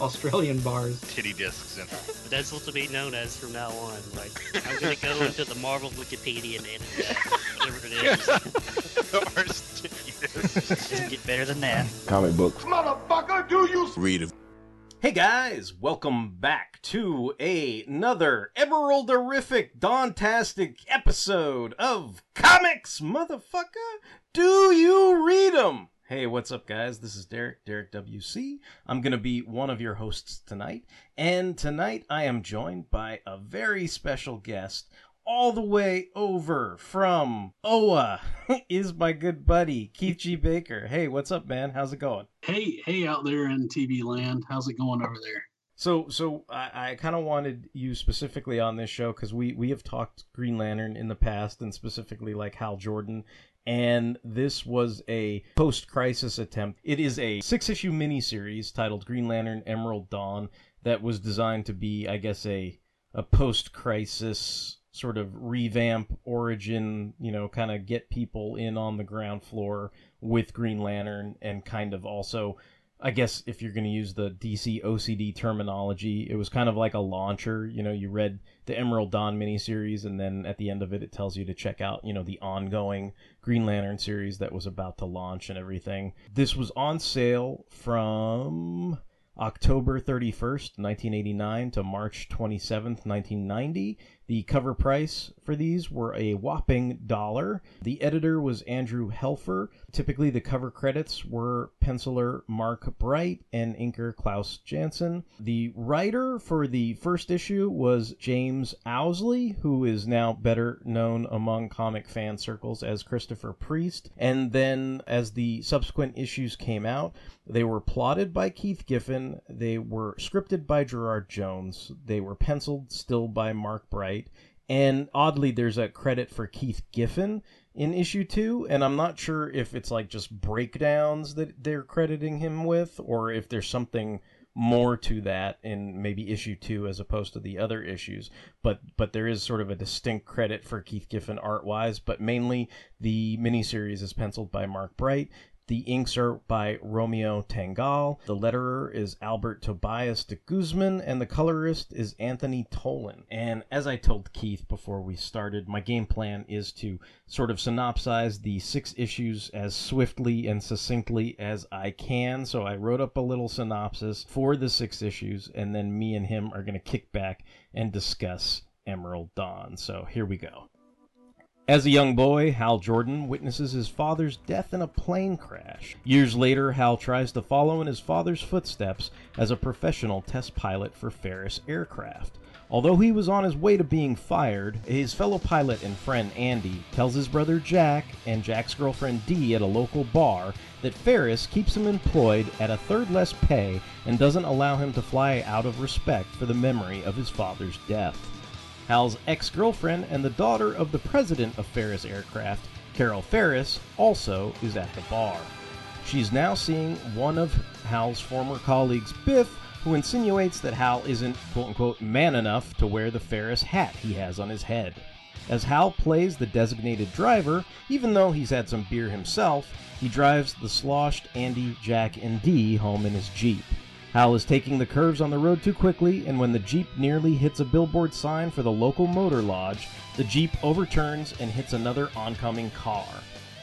Australian bars. Titty discs in But that's what to be known as from now on. Like, I'm going to go into the Marvel Wikipedia and edit that, whatever it is. Doesn't get better than that. Comic books. Motherfucker, do you Read them. Hey guys, welcome back to another Emeralderific Dawntastic episode of Comics, motherfucker. Do you read read 'em? Hey, what's up, guys? This is Derek, Derek WC. I'm going to be one of your hosts tonight, and tonight I am joined by a very special guest. All the way over from Oa is my good buddy, Keith G. Baker. Hey, what's up, man? How's it going? Hey, hey, out there in TV land, how's it going over there? So, so I, I kind of wanted you specifically on this show because we we have talked Green Lantern in the past, and specifically like Hal Jordan, and this was a post-crisis attempt. It is a six-issue miniseries titled Green Lantern: Emerald Dawn that was designed to be, I guess, a a post-crisis sort of revamp origin, you know, kind of get people in on the ground floor with Green Lantern and kind of also I guess if you're going to use the DC OCD terminology, it was kind of like a launcher. You know, you read the Emerald Dawn miniseries, and then at the end of it, it tells you to check out, you know, the ongoing Green Lantern series that was about to launch and everything. This was on sale from October 31st, 1989 to March 27th, 1990. The cover price for these were a whopping dollar. The editor was Andrew Helfer. Typically, the cover credits were penciler Mark Bright and inker Klaus Janson. The writer for the first issue was James Owsley, who is now better known among comic fan circles as Christopher Priest. And then, as the subsequent issues came out, they were plotted by Keith Giffen. They were scripted by Gerard Jones. They were penciled still by Mark Bright. And oddly, there's a credit for Keith Giffen in issue two, and I'm not sure if it's like just breakdowns that they're crediting him with, or if there's something more to that in maybe issue two as opposed to the other issues. But but there is sort of a distinct credit for Keith Giffen art wise, but mainly the miniseries is penciled by Mark Bright. The inks are by Romeo Tanghal. The letterer is Albert Tobias de Guzman, and the colorist is Anthony Tollin. And as I told Keith before we started, my game plan is to sort of synopsize the six issues as swiftly and succinctly as I can. So I wrote up a little synopsis for the six issues, and then me and him are going to kick back and discuss Emerald Dawn. So here we go. As a young boy, Hal Jordan witnesses his father's death in a plane crash. Years later, Hal tries to follow in his father's footsteps as a professional test pilot for Ferris Aircraft. Although he was on his way to being fired, his fellow pilot and friend Andy tells his brother Jack and Jack's girlfriend Dee at a local bar that Ferris keeps him employed at a third less pay and doesn't allow him to fly out of respect for the memory of his father's death. Hal's ex girlfriend and the daughter of the president of Ferris Aircraft, Carol Ferris, also is at the bar. She's now seeing one of Hal's former colleagues, Biff, who insinuates that Hal isn't quote unquote man enough to wear the Ferris hat he has on his head. As Hal plays the designated driver, even though he's had some beer himself, he drives the sloshed Andy, Jack, and Dee home in his Jeep. Hal is taking the curves on the road too quickly, and when the Jeep nearly hits a billboard sign for the local motor lodge, the Jeep overturns and hits another oncoming car.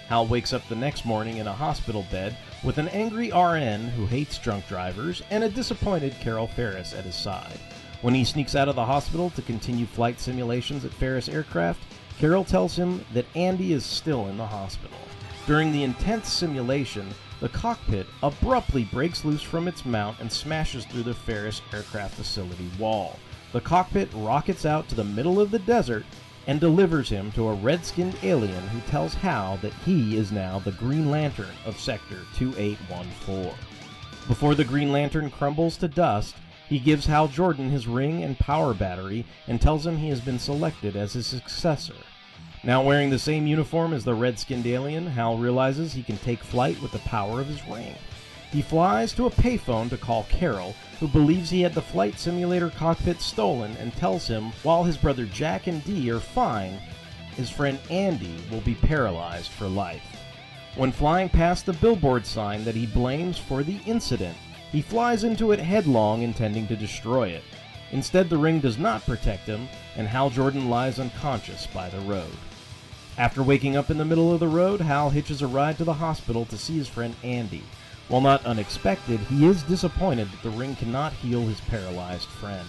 Hal wakes up the next morning in a hospital bed with an angry RN who hates drunk drivers and a disappointed Carol Ferris at his side. When he sneaks out of the hospital to continue flight simulations at Ferris Aircraft, Carol tells him that Andy is still in the hospital. During the intense simulation, the cockpit abruptly breaks loose from its mount and smashes through the Ferris aircraft facility wall. The cockpit rockets out to the middle of the desert and delivers him to a red skinned alien who tells Hal that he is now the Green Lantern of Sector 2814. Before the Green Lantern crumbles to dust, he gives Hal Jordan his ring and power battery and tells him he has been selected as his successor. Now wearing the same uniform as the red skinned alien, Hal realizes he can take flight with the power of his ring. He flies to a payphone to call Carol, who believes he had the flight simulator cockpit stolen and tells him while his brother Jack and Dee are fine, his friend Andy will be paralyzed for life. When flying past the billboard sign that he blames for the incident, he flies into it headlong, intending to destroy it. Instead, the ring does not protect him, and Hal Jordan lies unconscious by the road. After waking up in the middle of the road, Hal hitches a ride to the hospital to see his friend Andy. While not unexpected, he is disappointed that the ring cannot heal his paralyzed friend.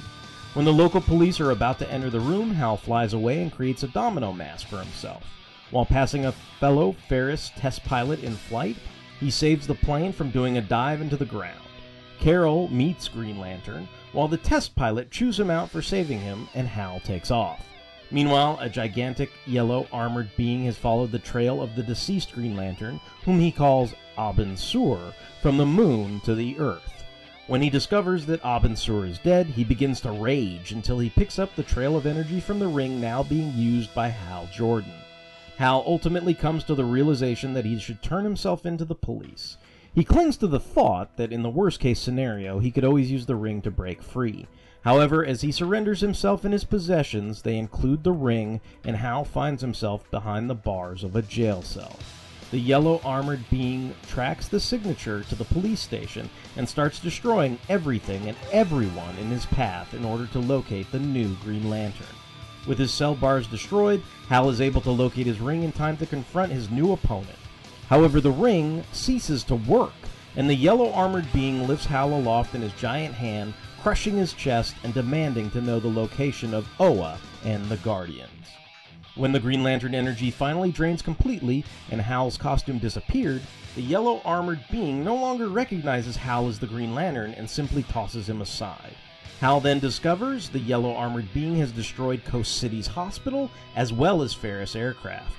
When the local police are about to enter the room, Hal flies away and creates a domino mask for himself. While passing a fellow Ferris test pilot in flight, he saves the plane from doing a dive into the ground. Carol meets Green Lantern, while the test pilot chews him out for saving him, and Hal takes off. Meanwhile, a gigantic yellow armored being has followed the trail of the deceased Green Lantern, whom he calls Abin Sur, from the moon to the Earth. When he discovers that Abin Sur is dead, he begins to rage until he picks up the trail of energy from the ring now being used by Hal Jordan. Hal ultimately comes to the realization that he should turn himself into the police. He clings to the thought that in the worst case scenario, he could always use the ring to break free. However, as he surrenders himself and his possessions, they include the ring, and Hal finds himself behind the bars of a jail cell. The yellow armored being tracks the signature to the police station and starts destroying everything and everyone in his path in order to locate the new Green Lantern. With his cell bars destroyed, Hal is able to locate his ring in time to confront his new opponent. However, the ring ceases to work, and the yellow armored being lifts Hal aloft in his giant hand, crushing his chest and demanding to know the location of Oa and the Guardians. When the Green Lantern energy finally drains completely and Hal's costume disappeared, the yellow armored being no longer recognizes Hal as the Green Lantern and simply tosses him aside. Hal then discovers the yellow armored being has destroyed Coast City's hospital as well as Ferris aircraft.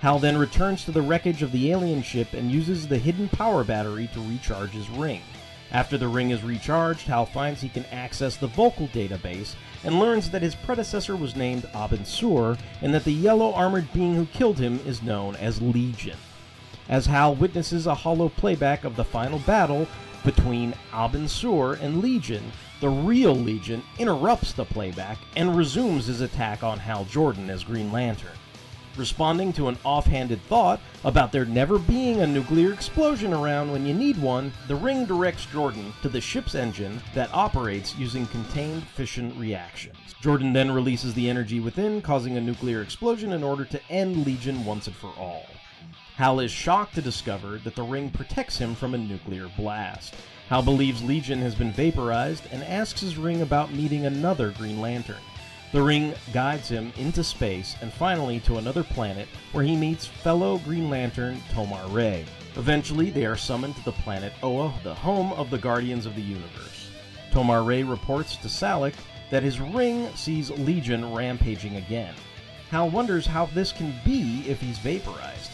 Hal then returns to the wreckage of the alien ship and uses the hidden power battery to recharge his ring. After the ring is recharged, Hal finds he can access the vocal database and learns that his predecessor was named Abin Sur and that the yellow armored being who killed him is known as Legion. As Hal witnesses a hollow playback of the final battle between Abin Sur and Legion, the real Legion interrupts the playback and resumes his attack on Hal Jordan as Green Lantern. Responding to an offhanded thought about there never being a nuclear explosion around when you need one, the ring directs Jordan to the ship's engine that operates using contained fission reactions. Jordan then releases the energy within, causing a nuclear explosion in order to end Legion once and for all. Hal is shocked to discover that the ring protects him from a nuclear blast. Hal believes Legion has been vaporized and asks his ring about meeting another Green Lantern. The ring guides him into space and finally to another planet where he meets fellow Green Lantern Tomar-Re. Eventually, they are summoned to the planet Oa, the home of the Guardians of the Universe. Tomar-Re reports to Salik that his ring sees Legion rampaging again. Hal wonders how this can be if he's vaporized.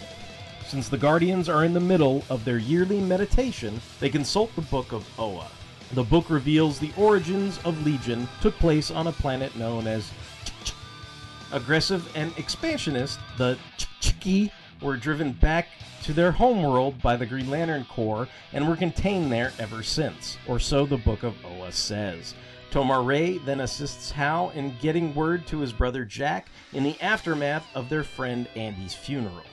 Since the Guardians are in the middle of their yearly meditation, they consult the Book of Oa. The book reveals the origins of Legion took place on a planet known as Aggressive and expansionist, the Chiki were driven back to their homeworld by the Green Lantern Corps and were contained there ever since, or so the Book of Oa says. Tomar-Re then assists Hal in getting word to his brother Jack in the aftermath of their friend Andy's funeral.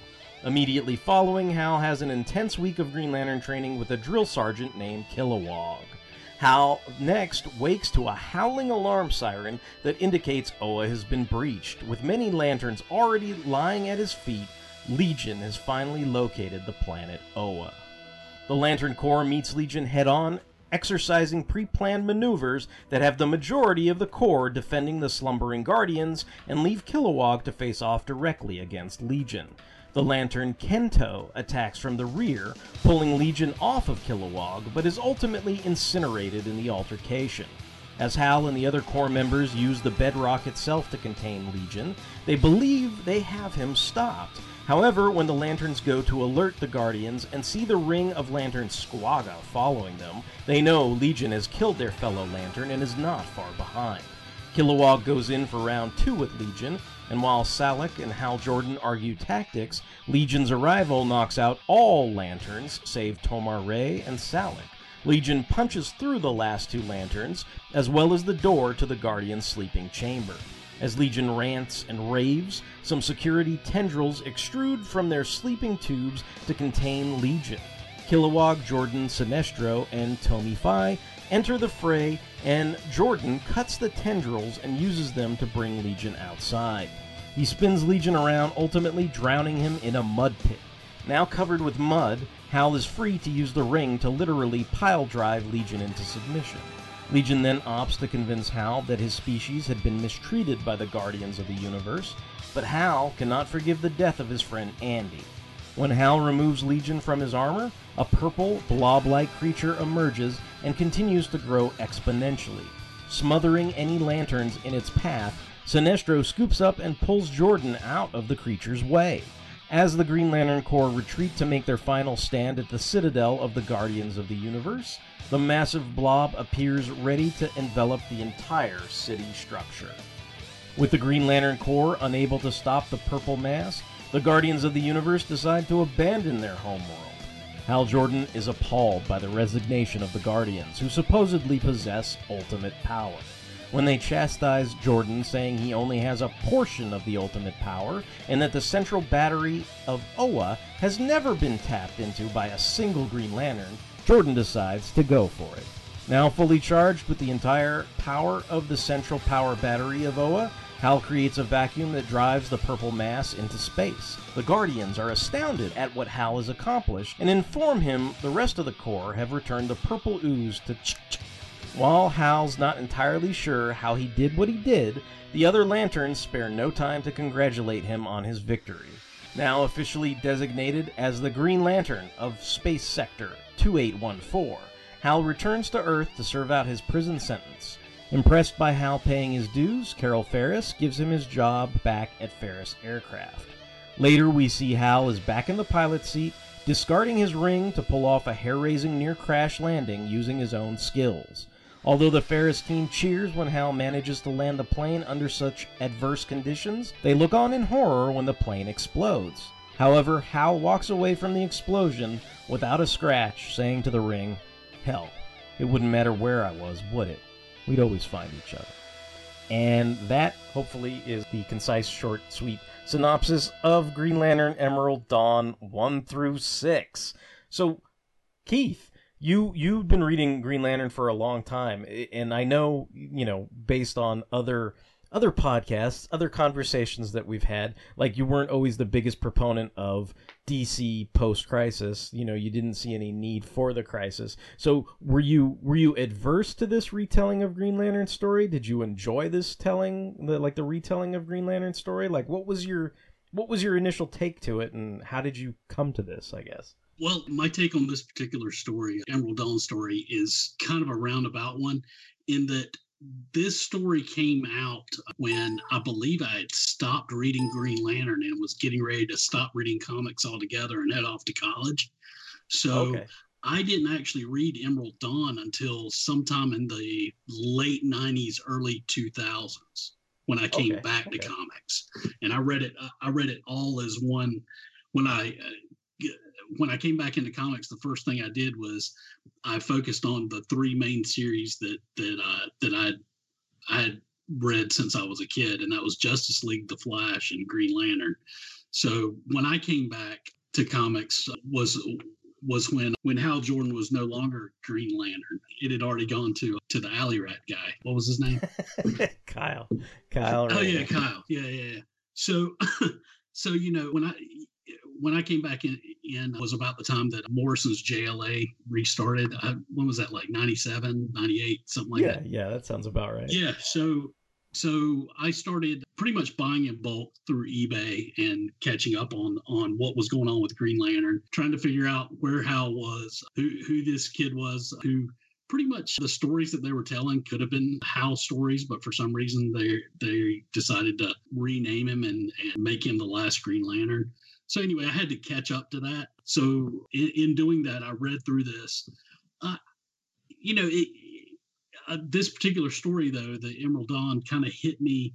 Immediately following, Hal has an intense week of Green Lantern training with a drill sergeant named Kilowog. Hal next wakes to a howling alarm siren that indicates Oa has been breached. With many lanterns already lying at his feet, Legion has finally located the planet Oa. The Lantern Corps meets Legion head on exercising pre planned maneuvers that have the majority of the Corps defending the slumbering Guardians and leave Kilowog to face off directly against Legion. The Lantern Kento attacks from the rear, pulling Legion off of Kilowog, but is ultimately incinerated in the altercation. As Hal and the other Corps members use the bedrock itself to contain Legion, they believe they have him stopped. However, when the Lanterns go to alert the Guardians and see the ring of Lantern Squaga following them, they know Legion has killed their fellow Lantern and is not far behind. Kilowog goes in for round two with Legion, and while Salakk and Hal Jordan argue tactics, Legion's arrival knocks out all Lanterns save Tomar-Re and Salakk. Legion punches through the last two lanterns, as well as the door to the Guardian's sleeping chamber. As Legion rants and raves, some security tendrils extrude from their sleeping tubes to contain Legion. Kilowog, Jordan, Sinestro, and Tomi Fi enter the fray, and Jordan cuts the tendrils and uses them to bring Legion outside. He spins Legion around, ultimately drowning him in a mud pit. Now covered with mud, Hal is free to use the ring to literally pile drive Legion into submission. Legion then opts to convince Hal that his species had been mistreated by the Guardians of the Universe, but Hal cannot forgive the death of his friend Andy. When Hal removes Legion from his armor, a purple, blob like creature emerges and continues to grow exponentially. Smothering any lanterns in its path, Sinestro scoops up and pulls Jordan out of the creature's way. As the Green Lantern Corps retreat to make their final stand at the citadel of the Guardians of the Universe, the massive blob appears ready to envelop the entire city structure. With the Green Lantern Corps unable to stop the purple mass, the Guardians of the Universe decide to abandon their homeworld. Hal Jordan is appalled by the resignation of the Guardians, who supposedly possess ultimate power. When they chastise Jordan, saying he only has a portion of the ultimate power, and that the central battery of Oa has never been tapped into by a single Green Lantern, Jordan decides to go for it. Now fully charged with the entire power of the central power battery of Oa, Hal creates a vacuum that drives the purple mass into space. The Guardians are astounded at what Hal has accomplished and inform him the rest of the Corps have returned the purple ooze to Ch. While Hal's not entirely sure how he did what he did, the other Lanterns spare no time to congratulate him on his victory. Now officially designated as the Green Lantern of Space Sector 2814, Hal returns to Earth to serve out his prison sentence. Impressed by Hal paying his dues, Carol Ferris gives him his job back at Ferris Aircraft. Later, we see Hal is back in the pilot seat, discarding his ring to pull off a hair raising near crash landing using his own skills. Although the Ferris team cheers when Hal manages to land the plane under such adverse conditions, they look on in horror when the plane explodes. However, Hal walks away from the explosion without a scratch, saying to the ring, Hell, it wouldn't matter where I was, would it? We'd always find each other. And that, hopefully, is the concise, short, sweet synopsis of Green Lantern Emerald Dawn 1 through 6. So, Keith, you you've been reading Green Lantern for a long time, and I know you know based on other other podcasts, other conversations that we've had, like you weren't always the biggest proponent of DC post crisis. You know, you didn't see any need for the crisis. So were you were you adverse to this retelling of Green Lantern story? Did you enjoy this telling the like the retelling of Green Lantern story? Like what was your what was your initial take to it and how did you come to this, I guess? Well, my take on this particular story, Emerald Dawn story, is kind of a roundabout one in that this story came out when I believe I had stopped reading Green Lantern and was getting ready to stop reading comics altogether and head off to college. So Okay. I didn't actually read Emerald Dawn until sometime in the late 90s, early 2000s when I came Okay, back okay. to comics. And I read it I read it all as one when I uh, when I came back into comics, the first thing I did was I focused on the three main series that that uh, that I I had read since I was a kid, and that was Justice League, The Flash, and Green Lantern. So when I came back to comics was was when when Hal Jordan was no longer Green Lantern. It had already gone to to the alley rat guy. What was his name? Kyle. Kyle. Oh yeah, Kyle. Yeah, yeah, yeah. So, so you know, when I when I came back in, in was about the time that Morrison's JLA restarted. I, when was that? Like 97, 98, something like yeah, that. yeah, that sounds about right. Yeah. So so I started pretty much buying in bulk through eBay and catching up on on what was going on with Green Lantern, trying to figure out where Hal was, who who this kid was, who pretty much the stories that they were telling could have been Hal stories, but for some reason they they decided to rename him and, and make him the last Green Lantern. So anyway, I had to catch up to that. So in, in doing that, I read through this. Uh, you know, it, uh, this particular story, though, the Emerald Dawn, kind of hit me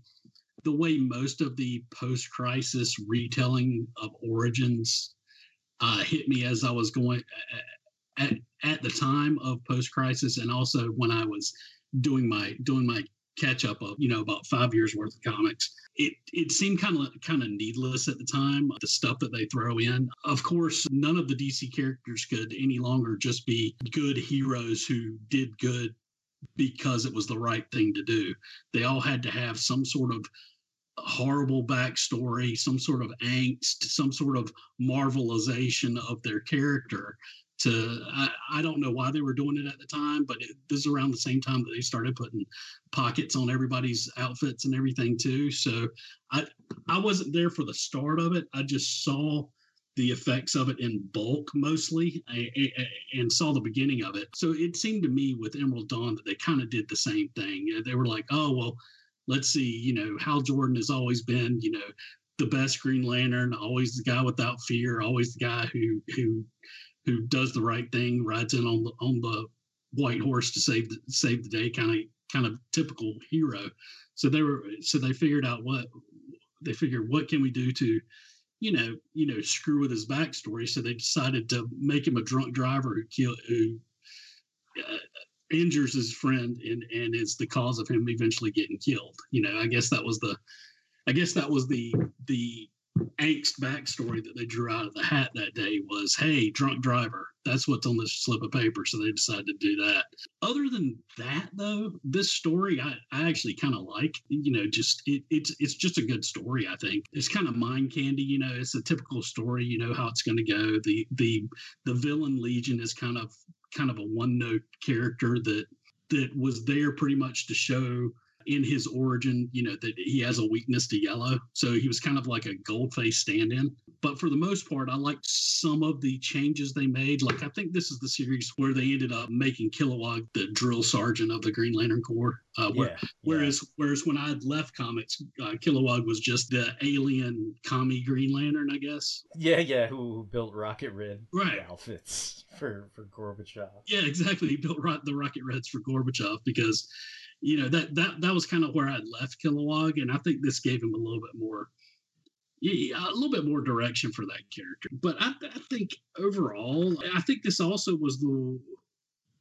the way most of the post-crisis retelling of origins uh, hit me as I was going at, at the time of post-crisis, and also when I was doing my doing my catch up of you know about five years worth of comics. It it seemed kind of kind of needless at the time the stuff that they throw in. Of course, none of the DC characters could any longer just be good heroes who did good because it was the right thing to do. They all had to have some sort of horrible backstory, some sort of angst, some sort of marvelization of their character. To I, I don't know why they were doing it at the time, but it, this is around the same time that they started putting pockets on everybody's outfits and everything too. So I I wasn't there for the start of it. I just saw the effects of it in bulk mostly and saw the beginning of it. So it seemed to me with Emerald Dawn that they kind of did the same thing. Uh, they were like, oh, well, let's see, you know, Hal Jordan has always been, you know, the best Green Lantern, always the guy without fear, always the guy who who who does the right thing, rides in on the on the white horse to save the save the day, kind of kind of typical hero. So they were so they figured out what they figured what can we do to you know, you know, screw with his backstory. So they decided to make him a drunk driver who kill who uh, injures his friend and and is the cause of him eventually getting killed. You know, I guess that was the, I guess that was the the angst backstory that they drew out of the hat that day was, hey, drunk driver. That's what's on this slip of paper. So they decided to do that. Other than that, though, this story I, I actually kind of like. You know, just it, it's it's just a good story. I think it's kind of mind candy. You know, it's a typical story. You know how it's going to go. The the the villain Legion is kind of kind of a one note character that that was there pretty much to show in his origin, you know, that he has a weakness to yellow. So he was kind of like a gold face stand in. But for the most part, I liked some of the changes they made. Like, I think this is the series where they ended up making Kilowog the drill sergeant of the Green Lantern Corps. Uh, where, Yeah, whereas, whereas when I had left comics, uh, Kilowog was just the alien commie Green Lantern, I guess. Yeah, yeah, who, who built Rocket Red Right. outfits for for Gorbachev. Yeah, exactly. He built ro- the Rocket Reds for Gorbachev because, you know, that that that was kind of where I'd left Kilowog, and I think this gave him a little bit more, yeah, a little bit more direction for that character. But I, I think overall, I think this also was the.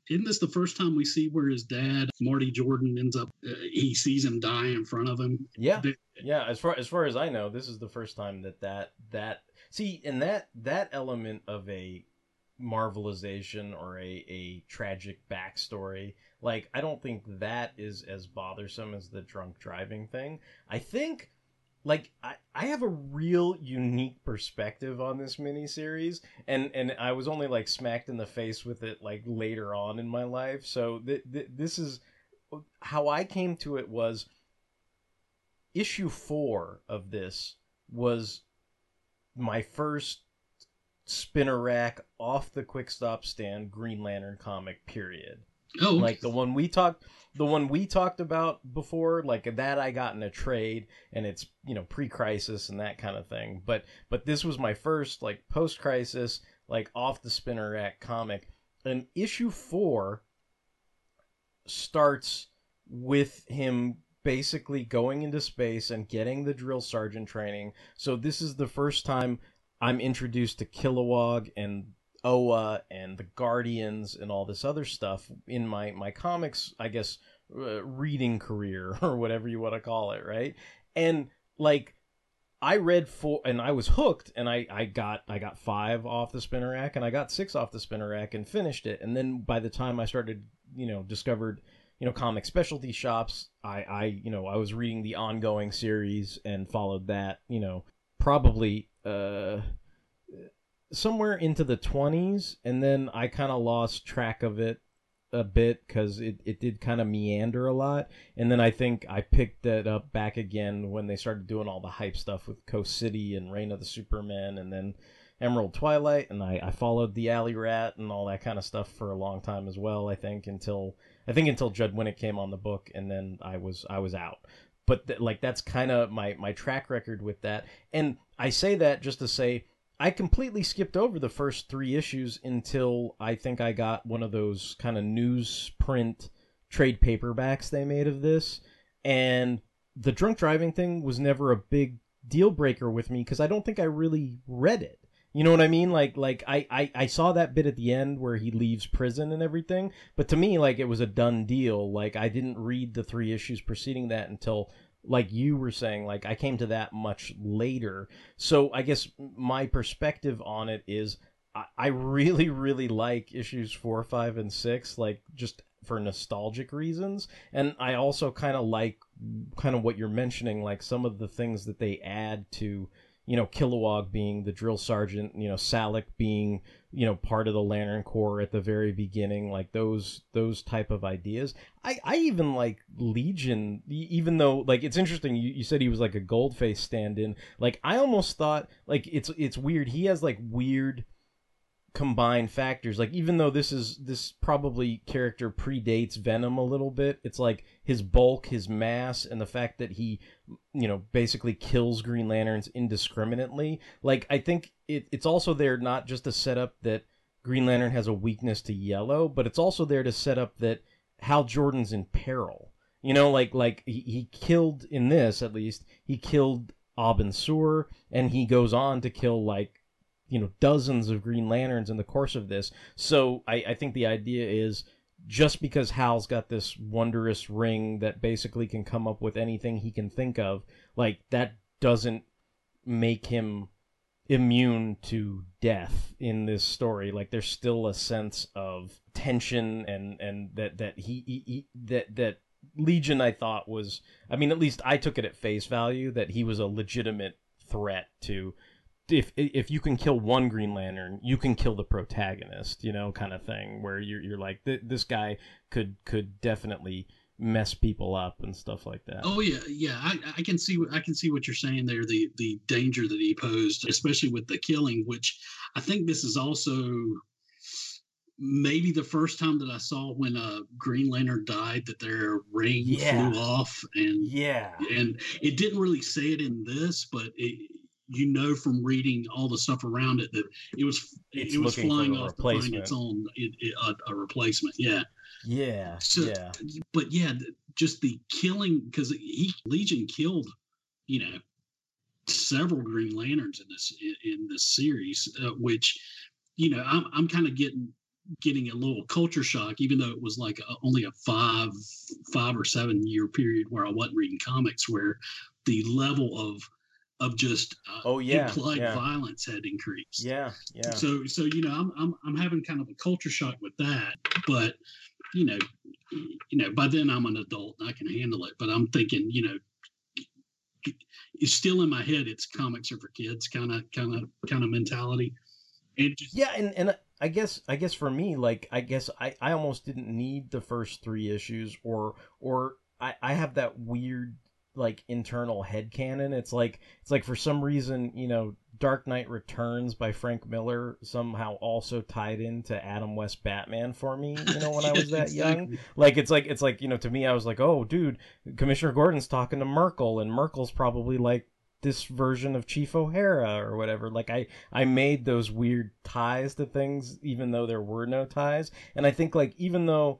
Isn't this the first time we see where his dad, Marty Jordan, ends up? Uh, he sees him die in front of him. Yeah, yeah. As far as far as I know, this is the first time that that that see, and that that element of a marvelization or a a tragic backstory, like I don't think that is as bothersome as the drunk driving thing. I think. Like I, I have a real unique perspective on this miniseries, and and I was only like smacked in the face with it like later on in my life. So th- th- this is how I came to it was issue four of this was my first spinner rack off the quick stop stand Green Lantern comic period. Oh. Like the one we talked the one we talked about before, like that I got in a trade and it's, you know, pre-crisis and that kind of thing. But but this was my first like post-crisis like off the spinner rack comic. And issue 4 starts with him basically going into space and getting the drill sergeant training. So this is the first time I'm introduced to Kilowog and Oa and the Guardians and all this other stuff in my my comics, I guess, uh, reading career or whatever you want to call it, right? And like I read four and I was hooked and I, I got I got five off the spinner rack and I got six off the spinner rack and finished it. And then by the time I started, you know, discovered, you know, comic specialty shops, I, I you know, I was reading the ongoing series and followed that, you know, probably uh somewhere into the 20s and then I kind of lost track of it a bit because it, it did kind of meander a lot. And then I think I picked it up back again when they started doing all the hype stuff with Coast City and Reign of the Superman and then Emerald Twilight and I, I followed the Alley Rat and all that kind of stuff for a long time as well I think until I think until Judd Winick came on the book and then I was I was out but th- like that's kind of my my track record with that and I say that just to say I completely skipped over the first three issues until I think I got one of those kind of newsprint trade paperbacks they made of this. And the drunk driving thing was never a big deal breaker with me because I don't think I really read it. You know what I mean? Like, like I, I, I saw that bit at the end where he leaves prison and everything, but to me, like, it was a done deal. Like, I didn't read the three issues preceding that until like you were saying like i came to that much later so i guess my perspective on it is i, I really really like issues four five and six like just for nostalgic reasons and i also kind of like kind of what you're mentioning like some of the things that they add to you know kilowog being the drill sergeant you know Salik being you know part of the lantern corps at the very beginning like those those type of ideas. I i even like legion even though like it's interesting you, you said he was like a goldface stand-in. Like i almost thought like it's it's weird. He has like weird combined factors. Like even though this is this probably character predates venom a little bit it's like his bulk his mass and the fact that he you know basically kills green lanterns indiscriminately. Like i think it, it's also there not just to set up that green lantern has a weakness to yellow but it's also there to set up that hal jordan's in peril. You know like like he, he killed in this at least he killed Abin Sur, and he goes on to kill like you know dozens of green lanterns in the course of this. So I, I think the idea is just because hal's got this wondrous ring that basically can come up with anything he can think of like that doesn't make him immune to death in this story. Like there's still a sense of tension and and that that he, he, he that that legion i thought was i mean at least i took it at face value that he was a legitimate threat to if if you can kill one Green Lantern, you can kill the protagonist, you know, kind of thing. Where you're you're like this guy could could definitely mess people up and stuff like that. Oh yeah, yeah. I, I can see I can see what you're saying there. The the danger that he posed, especially with the killing, which I think this is also maybe the first time that I saw when a Green Lantern died that their ring Yeah. flew off, and Yeah. and it didn't really say it in this, but it. You know from reading all the stuff around it that it was It's it was flying off to find its own it, it, a, a replacement. Yeah. Yeah. So, yeah. but yeah, just the killing because he Legion killed, you know, several Green Lanterns in this in, in this series, uh, which, you know, I'm I'm kind of getting getting a little culture shock, even though it was like a, only a five five or seven year period where I wasn't reading comics, where the level of of just uh, Oh, yeah, implied yeah. violence had increased. Yeah. Yeah. So so you know I'm I'm I'm having kind of a culture shock with that, but you know you know by then I'm an adult and I can handle it. But I'm thinking you know it's still in my head. It's comics are for kids kind of kind of kind of mentality. And just, yeah and and i guess i guess for me like i guess i i almost didn't need the first three issues or or i i have that weird like internal head canon it's like it's like for some reason you know dark knight returns by frank miller somehow also tied into adam west batman for me you know when i was that young like it's like it's like you know to me i was like oh dude commissioner gordon's talking to merkel and merkel's probably like this version of Chief O'Hara or whatever. Like I I made those weird ties to things even though there were no ties. And I think like even though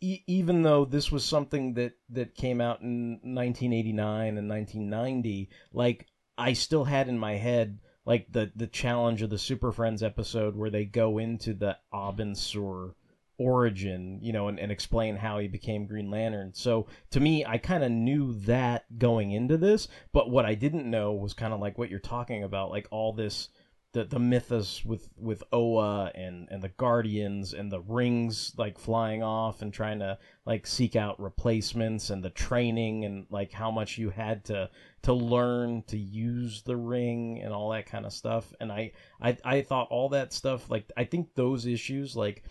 even though this was something that that came out in 1989 and 1990, like I still had in my head like the the challenge of the Super Friends episode where they go into the Abin Sur origin, you know, and, and explain how he became Green Lantern. So to me, I kind of knew that going into this, but what I didn't know was kind of like what you're talking about, like all this the the mythos with with Oa and and the Guardians and the rings like flying off and trying to like seek out replacements and the training and like how much you had to to learn to use the ring and all that kind of stuff. And I I I thought all that stuff like I think those issues like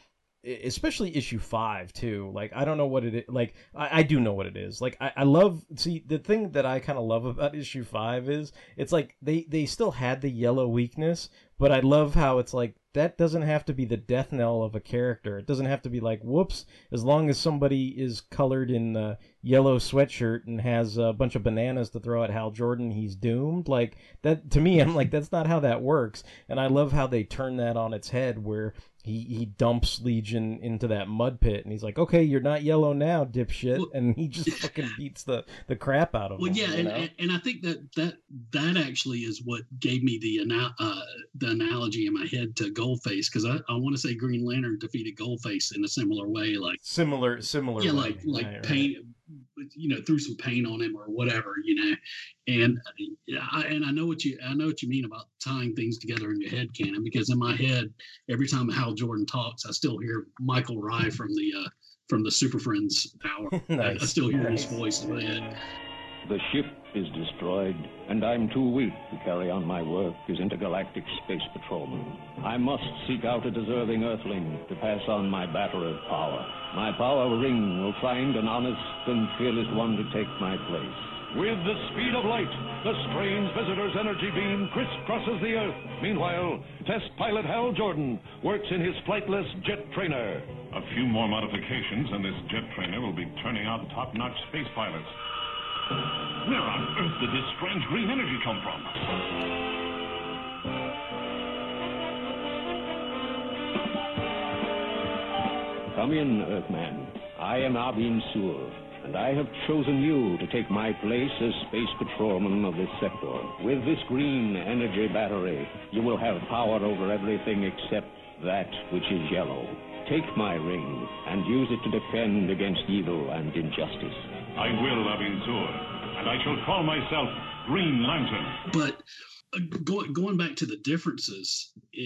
especially issue five too. Like i don't know what it is like i, I do know what it is. Like I, I love see the thing that i kind of love about issue five is it's like they they still had the yellow weakness but i love how it's like that doesn't have to be the death knell of a character. It doesn't have to be like whoops as long as somebody is colored in the yellow sweatshirt and has a bunch of bananas to throw at hal jordan he's doomed. Like that to me i'm like that's not how that works. And i love how they turn that on its head where he he dumps Legion into that mud pit, and he's like, "Okay, you're not yellow now, dipshit," and he just fucking beats the the crap out of Well, him. yeah, and, and and I think that that that actually is what gave me the uh, the analogy in my head to Goldface because I, I want to say Green Lantern defeated Goldface in a similar way, like similar similar. yeah, way. like like Right, right. Paint, you know, threw some paint on him or whatever, you know, and I, and I know what you I know what you mean about tying things together in your head, canon, because in my head, every time Hal Jordan talks, I still hear Michael Rye from the uh, from the Super Friends hour. I, I still hear nice. his voice in my head. The ship is destroyed, and I'm too weak to carry on my work as intergalactic space patrolman. I must seek out a deserving Earthling to pass on my battery of power. My power ring will find an honest and fearless one to take my place. With the speed of light, the strange visitor's energy beam crisscrosses the Earth. Meanwhile, test pilot Hal Jordan works in his flightless jet trainer. A few more modifications, and this jet trainer will be turning out top-notch space pilots. Where on earth did this strange green energy come from? Come in, Earthman. I am Abin Sur, and I have chosen you to take my place as space patrolman of this sector. With this green energy battery, you will have power over everything except that which is yellow. Take my ring and use it to defend against evil and injustice. I will, Abin Sur, and I shall call myself Green Lantern. but uh, going going back to the differences uh,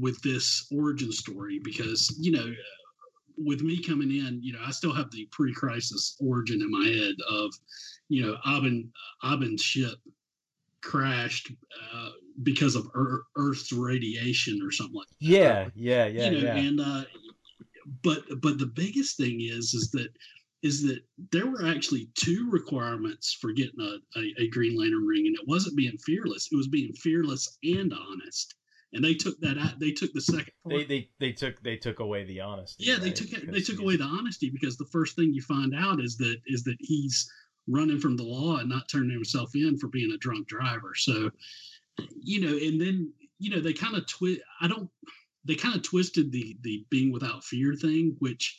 with this origin story because you know uh, with me coming in you know i still have the pre-crisis origin in my head of you know abin abin's ship crashed uh, because of Ear- earth's radiation or something like that Yeah, yeah, yeah, you know, yeah. and uh, but but the biggest thing is is that is that there were actually two requirements for getting a, a, a Green Lantern ring, and it wasn't being fearless; it was being fearless and honest. And they took that out. They took the second. they, they they took they took away the honesty. yeah, they right? took it- they took he's- away the honesty because the first thing you find out is that is that he's running from the law and not turning himself in for being a drunk driver. So, you know, and then you know they kind of twist. I don't. They kind of twisted the the being without fear thing, which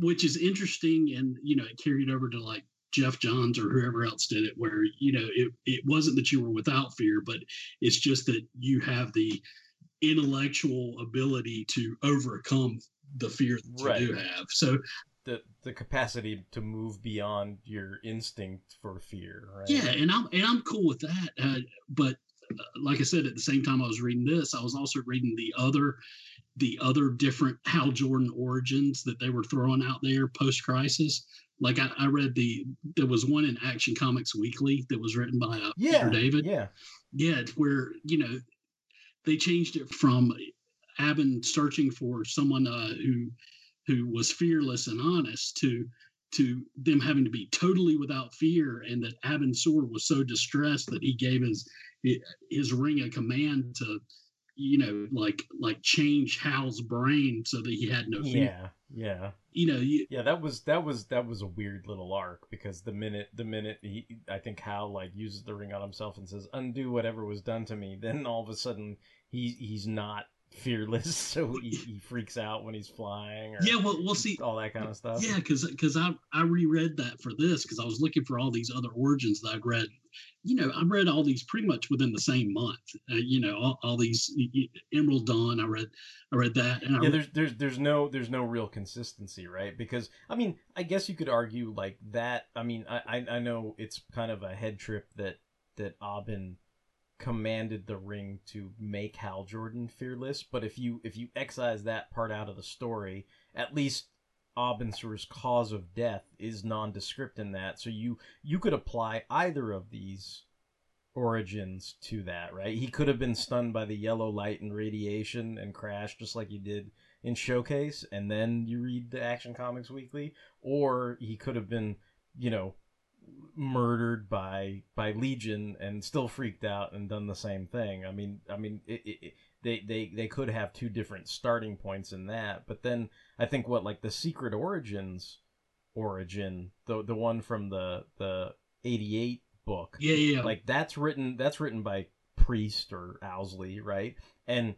which is interesting, and you know, it carried over to like Geoff Johns or whoever else did it, where you know it it wasn't that you were without fear, but it's just that you have the intellectual ability to overcome the fear that Right. you do have. So the the capacity to move beyond your instinct for fear, right? Yeah, and I'm and I'm cool with that. Uh, but uh, like I said, at the same time I was reading this, I was also reading the other the other different Hal Jordan origins that they were throwing out there post crisis. Like I, I read the there was one in Action Comics Weekly that was written by uh, Yeah, Peter David. yeah. yeah, where you know they changed it from Abin searching for someone uh, who who was fearless and honest to to them having to be totally without fear, and that Abin Sur was so distressed that he gave his his ring a command to you know like like change Hal's brain so that he had no fear. Yeah, yeah. You know, you, yeah, that was that was that was a weird little arc because the minute the minute he I think Hal like uses the ring on himself and says undo whatever was done to me, then all of a sudden he he's not fearless, so he, he freaks out when he's flying. Or Yeah, well, we'll see all that kind of stuff. Yeah, because because I I reread that for this because I was looking for all these other origins that I've read. You know, I read all these pretty much within the same month. Uh, you know, all, all these Emerald Dawn. I read I read that, and I yeah, read- there's there's there's no there's no real consistency, right? Because I mean, I guess you could argue like that. I mean, I I, I know it's kind of a head trip that that Abin commanded the ring to make Hal Jordan fearless. But if you if you excise that part out of the story, at least Abin Sur's cause of death is nondescript in that. So you you could apply either of these origins to that, right? He could have been stunned by the yellow light and radiation and crashed just like he did in Showcase, and then you read the Action Comics Weekly, or he could have been, you know, murdered by by Legion and still freaked out and done the same thing. I mean, I mean, it, it, they they they could have two different starting points in that. But then I think what like the Secret Origins origin, the the one from the the eighty eight book, Yeah, yeah, yeah. like that's written that's written by Priest or Owsley, right? And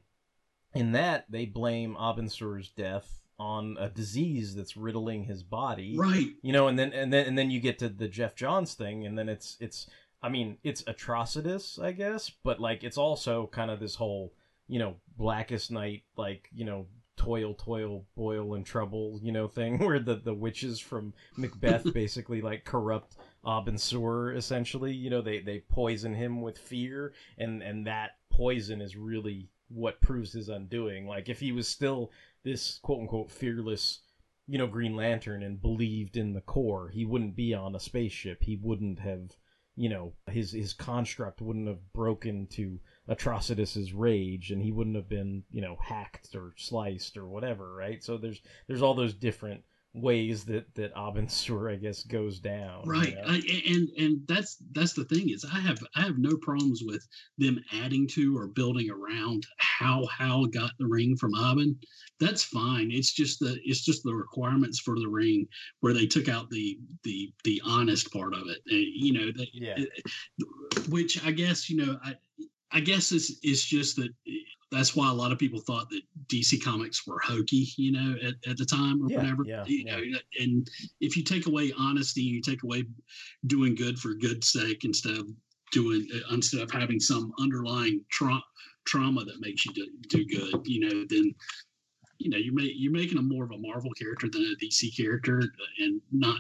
in that they blame Abin Sur's death on a disease that's riddling his body Right. you know and then and then and then you get to the geoff johns thing and then it's it's i mean it's atrocitus i guess but like it's also kind of this whole you know blackest night like you know toil toil boil and trouble you know thing where the the witches from macbeth basically like corrupt Abin Sur essentially you know they they poison him with fear and and that poison is really what proves his undoing like if he was still this quote unquote fearless you know green lantern and believed in the core. He wouldn't be on a spaceship. He wouldn't have you know his his construct wouldn't have broken to atrocitus's rage and he wouldn't have been you know hacked or sliced or whatever right? So there's there's all those different ways that that Abin Sur I guess goes down you right know? I, and and that's that's the thing is i have i have no problems with them adding to or building around how hal got the ring from Abin. that's fine it's just the it's just the requirements for the ring where they took out the the the honest part of it Uh, you know that yeah which i guess you know i i guess it's it's just that that's why a lot of people thought that DC Comics were hokey, you know, at, at the time or Yeah, whatever. yeah, you know, and if you take away honesty, you take away doing good for good's sake instead of doing uh, instead of having some underlying tra- trauma that makes you do, do good, you know, then you know you're you're making him more of a Marvel character than a DC character, and not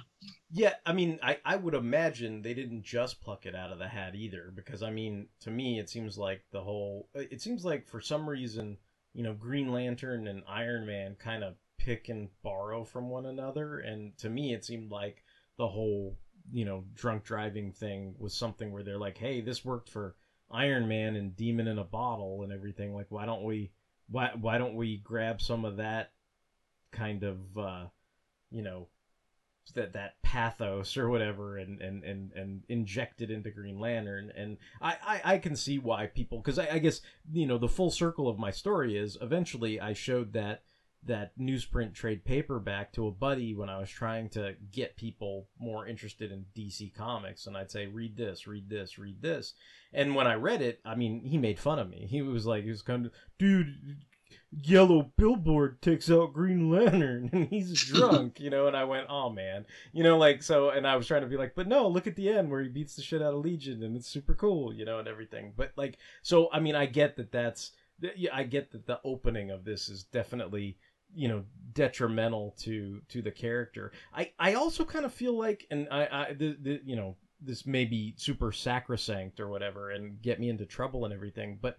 Yeah, I mean, I, I would imagine they didn't just pluck it out of the hat either, because I mean, to me, it seems like the whole. It seems like for some reason, you know, Green Lantern and Iron Man kind of pick and borrow from one another, and to me, it seemed like the whole, you know, drunk driving thing was something where they're like, hey, this worked for Iron Man and Demon in a Bottle and everything. Like, why don't we, why why don't we grab some of that kind of, uh, you know, that that pathos or whatever and and and and inject it into green lantern? And i i, I can see why people because I, I guess you know the full circle of my story is eventually i showed that that newsprint trade paperback to a buddy when i was trying to get people more interested in dc comics and i'd say read this read this read this. And when i read it i mean he made fun of me. He was like he was kind of dude yellow billboard takes out Green Lantern and he's drunk, you know, and I went, oh man, you know, like so, and I was trying to be like, but no, look at the end where he beats the shit out of Legion and it's super cool, you know, and everything. But like, so I mean, I get that that's, yeah, I get that the opening of this is definitely you know detrimental to to the character. I I also kind of feel like, and I I the, the you know this may be super sacrosanct or whatever and get me into trouble and everything, but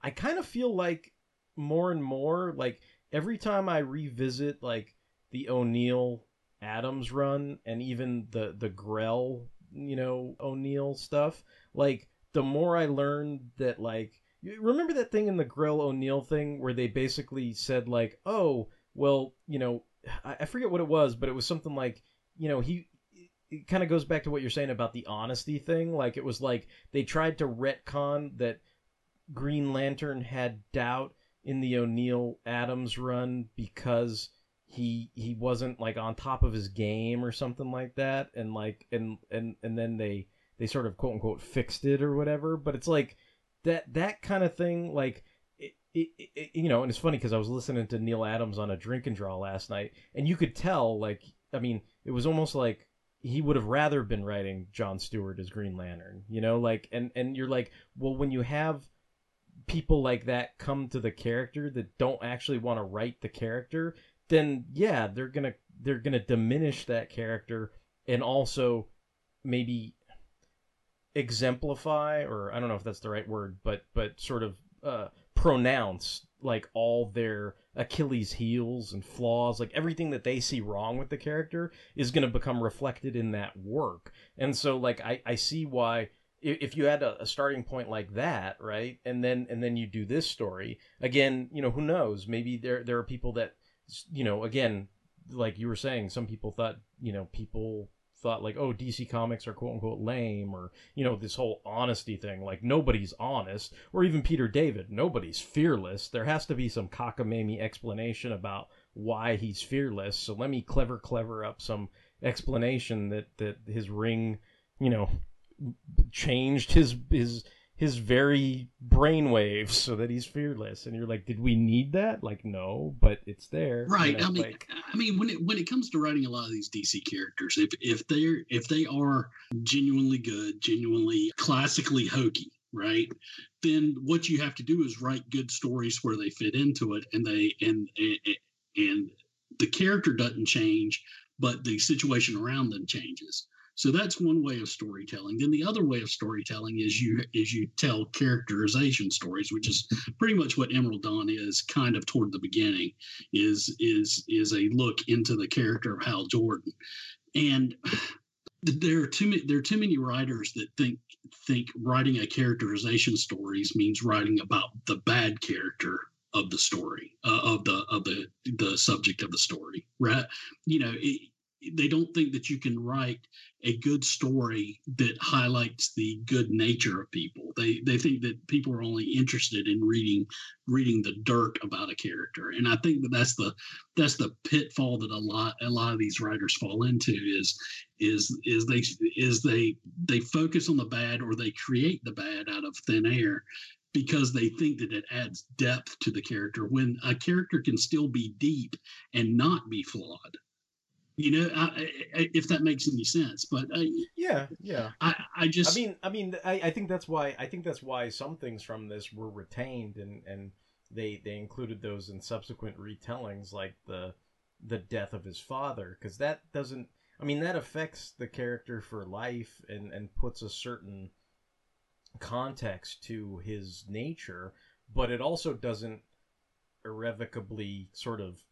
I kind of feel like more and more like every time I revisit like the O'Neil Adams run and even the the Grell you know O'Neil stuff like the more I learn that like remember that thing in the Grell O'Neil thing where they basically said like oh well you know I, I forget what it was but it was something like you know he it kind of goes back to what you're saying about the honesty thing. Like it was like they tried to retcon that Green Lantern had doubt in the O'Neil Adams run because he he wasn't like on top of his game or something like that. And like and and and then they they sort of quote unquote fixed it or whatever. But it's like that that kind of thing like it, it, it you know and it's funny because I was listening to Neal Adams on a drink and draw last night and you could tell like I mean it was almost like he would have rather been writing John Stewart as Green Lantern you know like and and you're like well when you have people like that come to the character that don't actually want to write the character, then yeah, they're gonna they're gonna diminish that character and also maybe exemplify or I don't know if that's the right word, but but sort of uh, pronounce like all their Achilles heels and flaws, like everything that they see wrong with the character is going to become reflected in that work. And so like I I see why if you had a, a starting point like that, right? And then and then you do this story, again, you know, who knows? Maybe there there are people that you know, again, like you were saying, some people thought, you know, people thought like, oh, DC Comics are quote unquote lame, or you know, this whole honesty thing. Like nobody's honest, or even Peter David, nobody's fearless. There has to be some cockamamie explanation about why he's fearless. So let me clever, clever up some explanation that that his ring, you know, changed his his his very brainwaves so that he's fearless. And you're like, did we need that? Like, no, but it's there. you Right. know, I mean, like- I mean, when it when it comes to writing a lot of these DC characters, if if they're if they are genuinely good, genuinely classically hokey, right? Then what you have to do is write good stories where they fit into it, and they and and, and the character doesn't change, but the situation around them changes. So that's one way of storytelling. Then the other way of storytelling is you is you tell characterization stories, which is pretty much what Emerald Dawn is, kind of toward the beginning, is is is a look into the character of Hal Jordan, and there are too many there are too many writers that think think writing a characterization stories means writing about the bad character of the story uh, of the of the the subject of the story right you know it, they don't think that you can write a good story that highlights the good nature of people. They they think that people are only interested in reading reading the dirt about a character. And i think that that's the that's the pitfall that a lot a lot of these writers fall into is is is they is they they focus on the bad or they create the bad out of thin air because they think that it adds depth to the character when a character can still be deep and not be flawed you know I, I, if that makes any sense but I, yeah yeah I, I just I mean, I mean, I, I think that's why I think that's why some things from this were retained and and they they included those in subsequent retellings, like the the death of his father, because that doesn't. I mean, that affects the character for life and and puts a certain context to his nature, but it also doesn't irrevocably sort of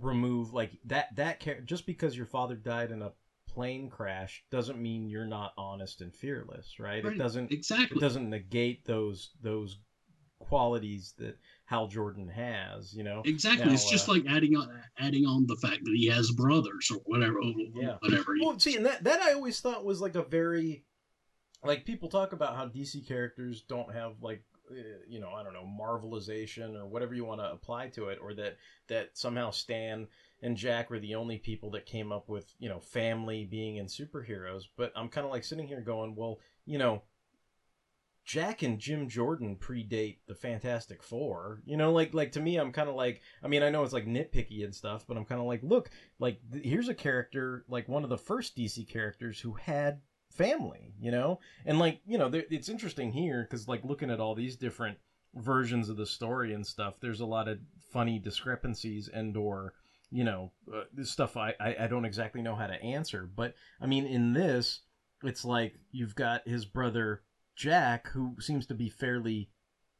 remove like that that char- just because your father died in a plane crash doesn't mean you're not honest and fearless right, Right, it doesn't exactly. it doesn't negate those those qualities that hal jordan has you know? Exactly. Now, it's just uh, like adding on adding on the fact that he has brothers or whatever yeah. whatever well see and that that i always thought was like a very like people talk about how dc characters don't have like Uh, you know i don't know marvelization or whatever you want to apply to it or that that somehow stan and jack were the only people that came up with you know family being in superheroes but i'm kind of like sitting here going well you know Jack and Jim Jordan predate the Fantastic Four. You know, like like to me, I'm kind of like, I mean, I know it's like nitpicky and stuff, but I'm kind of like, look, like th- here's a character, like one of the first DC characters who had family. You know, and like you know, it's interesting here because like looking at all these different versions of the story and stuff, there's a lot of funny discrepancies and or you know uh, stuff I, I I don't exactly know how to answer. But I mean, in this, it's like you've got his brother Jack, who seems to be fairly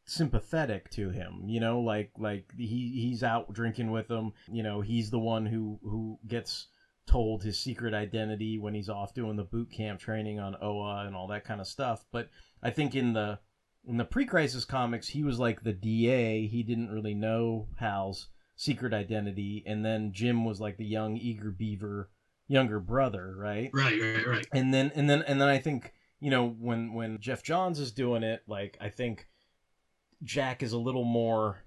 sympathetic to him you know like like he he's out drinking with him you know he's the one who who gets told his secret identity when he's off doing the boot camp training on oa and all that kind of stuff but i think in the in the pre-crisis comics he was like the da he didn't really know hal's secret identity and then jim was like the young eager beaver younger brother right? Right right right. And then and then and then i think you know when when geoff johns is doing it like i think jack is a little more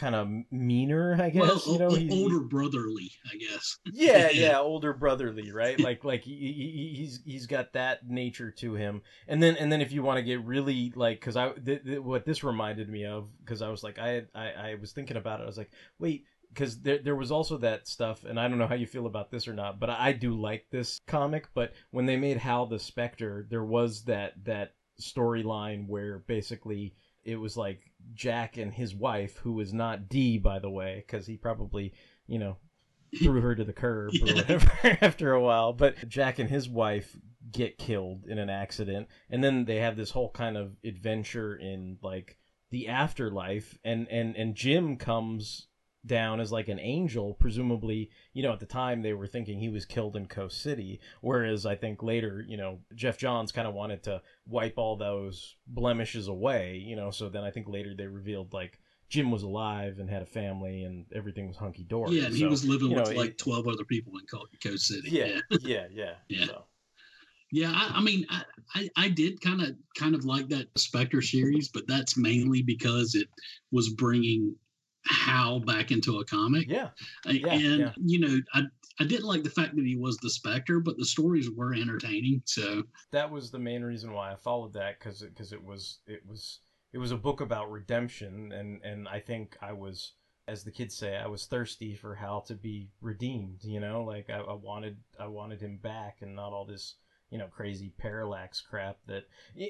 kind of meaner i guess well, you know o- he- older brotherly i guess. Yeah yeah older brotherly right? Like like he, he, he's he's got that nature to him. And then and then if you want to get really like because i th- th- what this reminded me of because i was like I, had, I i was thinking about it i was like wait because there, there was also that stuff and i don't know how you feel about this or not but i do like this comic but when they made hal the spectre there was that that storyline where basically it was like jack and his wife who was not d by the way because he probably you know threw her to the curb or whatever after a while. But Jack and his wife get killed in an accident, and then they have this whole kind of adventure in like the afterlife, and and and Jim comes down as like an angel presumably you know at the time they were thinking he was killed in coast city whereas i think later you know geoff johns kind of wanted to wipe all those blemishes away you know so then i think later they revealed like jim was alive and had a family and everything was hunky-dory Yeah, and he was living you know, with it- like twelve other people in Coast City. yeah yeah yeah Yeah. so. Yeah, I, I mean, I, I, I did kind of kind of like that Spectre series, but that's mainly because it was bringing Hal back into a comic. Yeah, Yeah, and yeah. you know, I I didn't like the fact that he was the Spectre, but the stories were entertaining. So that was the main reason why I followed that because because it was it was it was a book about redemption and and I think I was as the kids say I was thirsty for Hal to be redeemed you know like I, I wanted I wanted him back and not all this you know crazy parallax crap that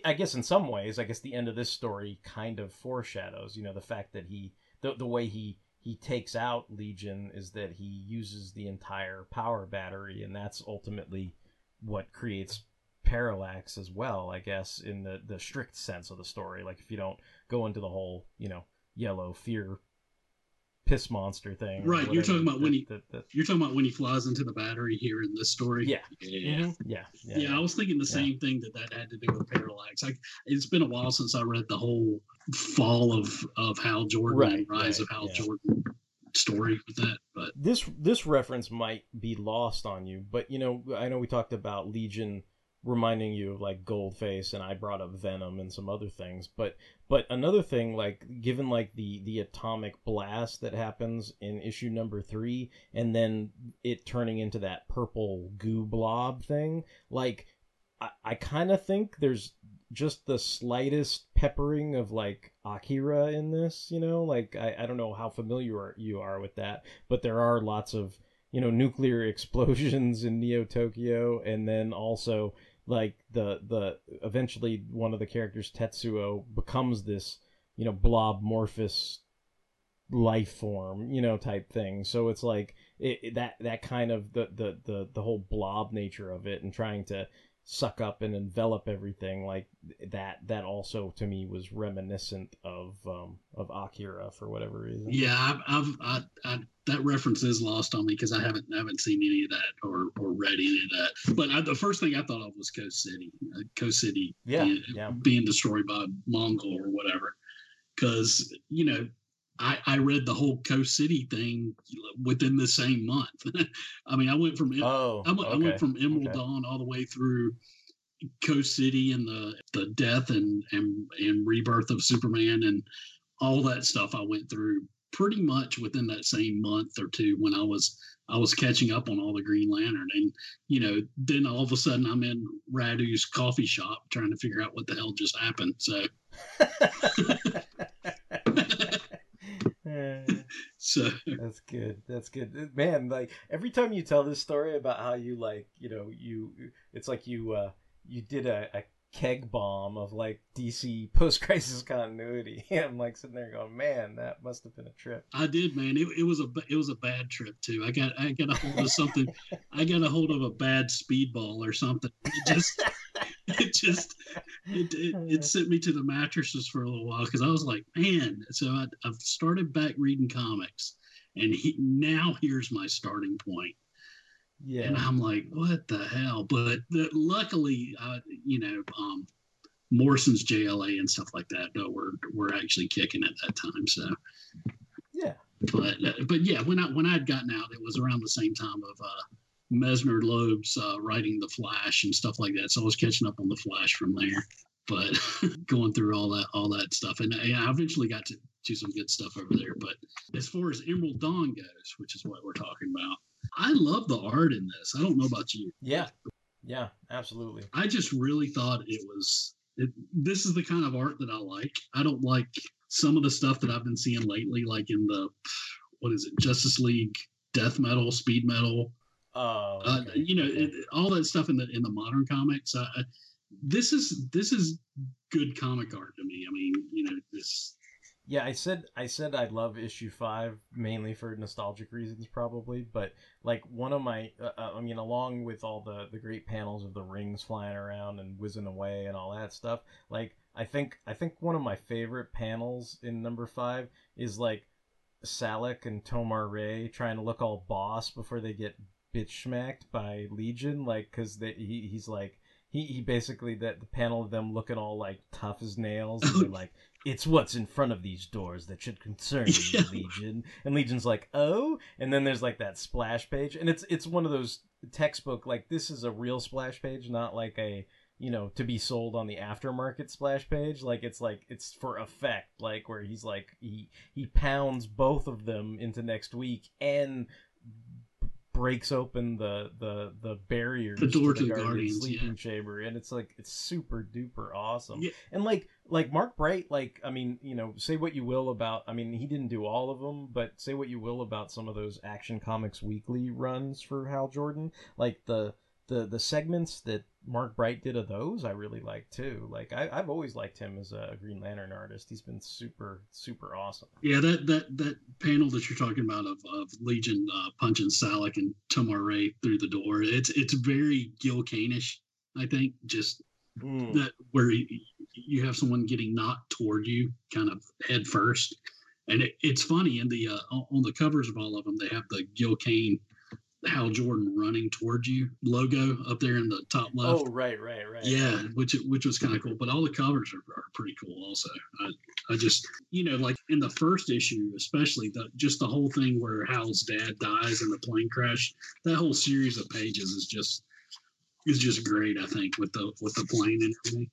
I guess in some ways I guess the end of this story kind of foreshadows you know the fact that he the the way he he takes out Legion is that he uses the entire power battery and that's ultimately what creates parallax as well, I guess, in the the strict sense of the story. Like if you don't go into the whole, you know, yellow fear piss monster thing. right, you're talking about when he that- that- you're talking about when he flies into the battery here in this story. Yeah. yeah. Mhm. yeah, yeah, Yeah, I was thinking the same thing that that had to do with Parallax. Like, it's been a while since I read the whole fall of of Hal Jordan Right, and rise right, of Hal. Jordan story with that. But this this reference might be lost on you, but you know, I know we talked about Legion reminding you of like Goldface, and I brought up Venom and some other things. But but another thing, like given like the the atomic blast that happens in issue number three, and then it turning into that purple goo blob thing, like I, I kind of think there's just the slightest peppering of like Akira in this, you know, like I, I don't know how familiar you are with that, but there are lots of, you know, nuclear explosions in Neo Tokyo and then also like the the eventually one of the characters Tetsuo becomes this, you know, blob morphous life form, you know, type thing. So it's like it, it- that that kind of the, the the the whole blob nature of it and trying to suck up and envelop everything like that that also to me was reminiscent of um of Akira for whatever reason. yeah, I've, I've I, I, that reference is lost on me because I haven't I haven't seen any of that or, or read any of that. But I, the first thing I thought of was Coast City, uh, Coast City, Yeah, being, yeah. being destroyed by Mongul or whatever. Because you know, I, I read the whole Coast City thing within the same month. I mean, I went from oh, I, went, I went from Emerald okay. Dawn all the way through Coast City and the the death and and and rebirth of Superman and all that stuff. I went through pretty much within that same month or two when I was I was catching up on all the Green Lantern and you know then all of a sudden I'm in Radu's coffee shop trying to figure out what the hell just happened. So so That's good. That's good. Man, like every time you tell this story about how you like, you know, you it's like you uh you did a, a keg bomb of like DC post crisis continuity. I'm like sitting there going, Man, that must have been a trip. I did, man. It, it was a it was a bad trip too. I got I got a hold of something. I got a hold of a bad speedball or something. It just it just it, it, it sent me to the mattresses for a little while because I was like, man. So I, I've started back reading comics, and he, now here's my starting point. Yeah. And I'm like, what the hell? But the, luckily, uh, you know, um, Morrison's JLA and stuff like that uh, were were actually kicking at that time. So Yeah. but uh, but yeah, when I when I'd gotten out, it was around the same time of uh, Messner-Loebs' uh, writing the Flash and stuff like that. So I was catching up on the Flash from there. But going through all that all that stuff, and I I eventually got to to some good stuff over there. But as far as Emerald Dawn goes, which is what we're talking about, I love the art in this. I don't know about you. Yeah. Yeah, absolutely. I just really thought it was. It, this is the kind of art that I like. I don't like some of the stuff that I've been seeing lately, like in the what is it, Justice League Death Metal, Speed Metal. Oh, Uh, you know, it, all that stuff in the in the modern comics. I, I, this is this is good comic art to me. I mean, you know, this Yeah, I said I said I love issue five mainly for nostalgic reasons, probably. But like one of my, uh, uh, I mean, along with all the the great panels of the rings flying around and whizzing away and all that stuff, like I think I think one of my favorite panels in number five is like Salakk and Tomar-Re trying to look all boss before they get bitch smacked by Legion, like because he he's like he, he basically that the panel of them looking all like tough as nails and they're like it's what's in front of these doors that should concern you legion. And legion's like oh? And then there's like that splash page. And it's it's one of those textbook like this is a real splash page not like a you know to be sold on the aftermarket splash page. Like it's like it's for effect like where he's like he he pounds both of them into next week and breaks open the the the barriers The door to the, to the Guardians, sleeping chamber and it's like it's super duper awesome Yeah. and like like mark bright like i mean you know say what you will about i mean he didn't do all of them but say what you will about some of those action comics weekly runs for hal jordan like the the the segments that mark bright did of those i really like too like I, i've always liked him as a green lantern artist he's been super super awesome Yeah, that that that panel that you're talking about of, of Legion uh, punching Salakk and Tomar-Re through the door. It's it's very Gil Kane-ish, I think. Just Hmm. that where you, you have someone getting knocked toward you, kind of head first, and it, it's funny in the uh, on on the covers of all of them they have the Gil Kane, Hal Jordan running towards you logo up there in the top left. oh right right right Yeah, which which was kind of cool. But all the covers are, are pretty cool. Also, I, I just you know like in the first issue, especially the just the whole thing where Hal's dad dies in the plane crash. That whole series of pages is just is just great. I think with the with the plane and everything.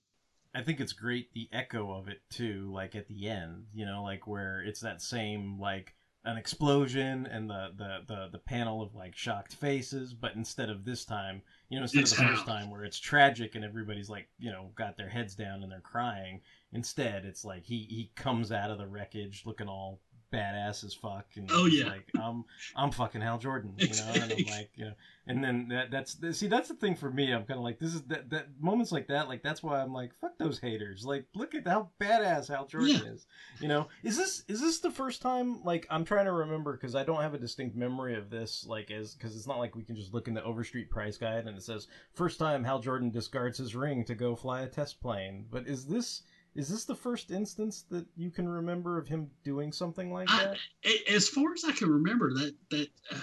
I think it's great the echo of it too, like at the end, you know, like where it's that same like an explosion and the the the, the panel of like shocked faces, but instead of this time, you know, instead It's of the first time where it's tragic and everybody's like, you know, got their heads down and they're crying, instead it's like he he comes out of the wreckage looking all badass as fuck and Oh, yeah. like I'm I'm fucking Hal Jordan, you know, and I'm like, you know, and then that that's see that's the thing for me. I'm kind of like this is that that moments like that, like that's why I'm like fuck those haters. Like look at how badass Hal Jordan Yeah. is. You know, is this is this the first time? Like I'm trying to remember because I don't have a distinct memory of this. Like as because it's not like we can just look in the Overstreet price guide and it says first time Hal Jordan discards his ring to go fly a test plane. But is this is this the first instance that you can remember of him doing something like that? a- as far as I can remember, that that uh,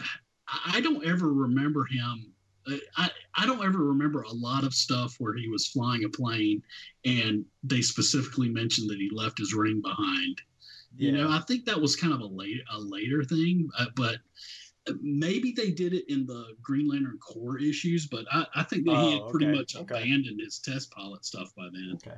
I I don't ever remember him. uh, I I don't ever remember a lot of stuff where he was flying a plane and they specifically mentioned that he left his ring behind. You know, I think that was kind of a late a later thing, uh, but maybe they did it in the Green Lantern Corps issues. But I, I think that he Oh, had pretty okay, much okay. abandoned his test pilot stuff by then. Okay.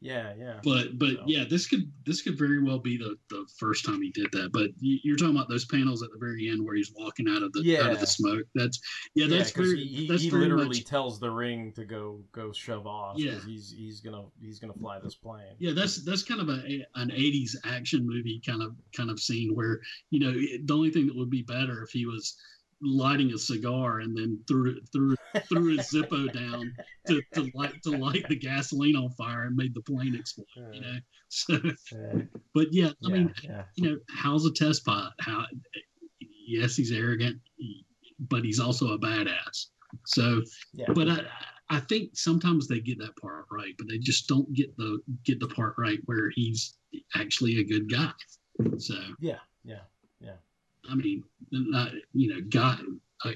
Yeah, yeah. But but So- yeah, this could this could very well be the, the first time he did that. But you- you're talking about those panels at the very end where he's walking out of the out Yeah. of the smoke. That's yeah, that's 'cause very he, that's he very literally much tells the ring to go go shove off. Yeah. he's he's gonna he's gonna fly this plane. yeah that's that's kind of a an 80s action movie kind of kind of scene where you know the only thing that would be better if he was lighting a cigar and then threw threw threw his zippo down to, to light to light the gasoline on fire and made the plane explode you know so but yeah i mean yeah. you know how's a test pilot how yes he's arrogant but he's also a badass so Yeah. but i i think sometimes they get that part right but they just don't get the get the part right where he's actually a good guy so Yeah, yeah, yeah. I mean not you know guy a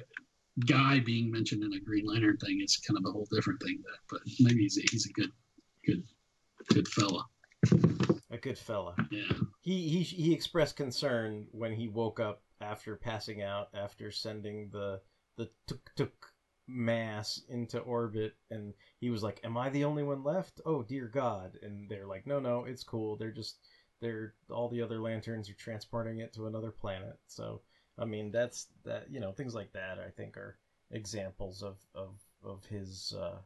guy being mentioned in a green lantern thing is kind of a whole different thing but, but maybe he's a, he's a good good good fella. A good fella. yeah. He he he expressed concern when he woke up after passing out after sending the the tuk tuk mass into orbit and he was like am i the only one left? Oh dear god. And they're like no no it's cool. They're just they're all the other lanterns are transporting it to another planet so i mean that's that you know things like that i think are examples of of of his uh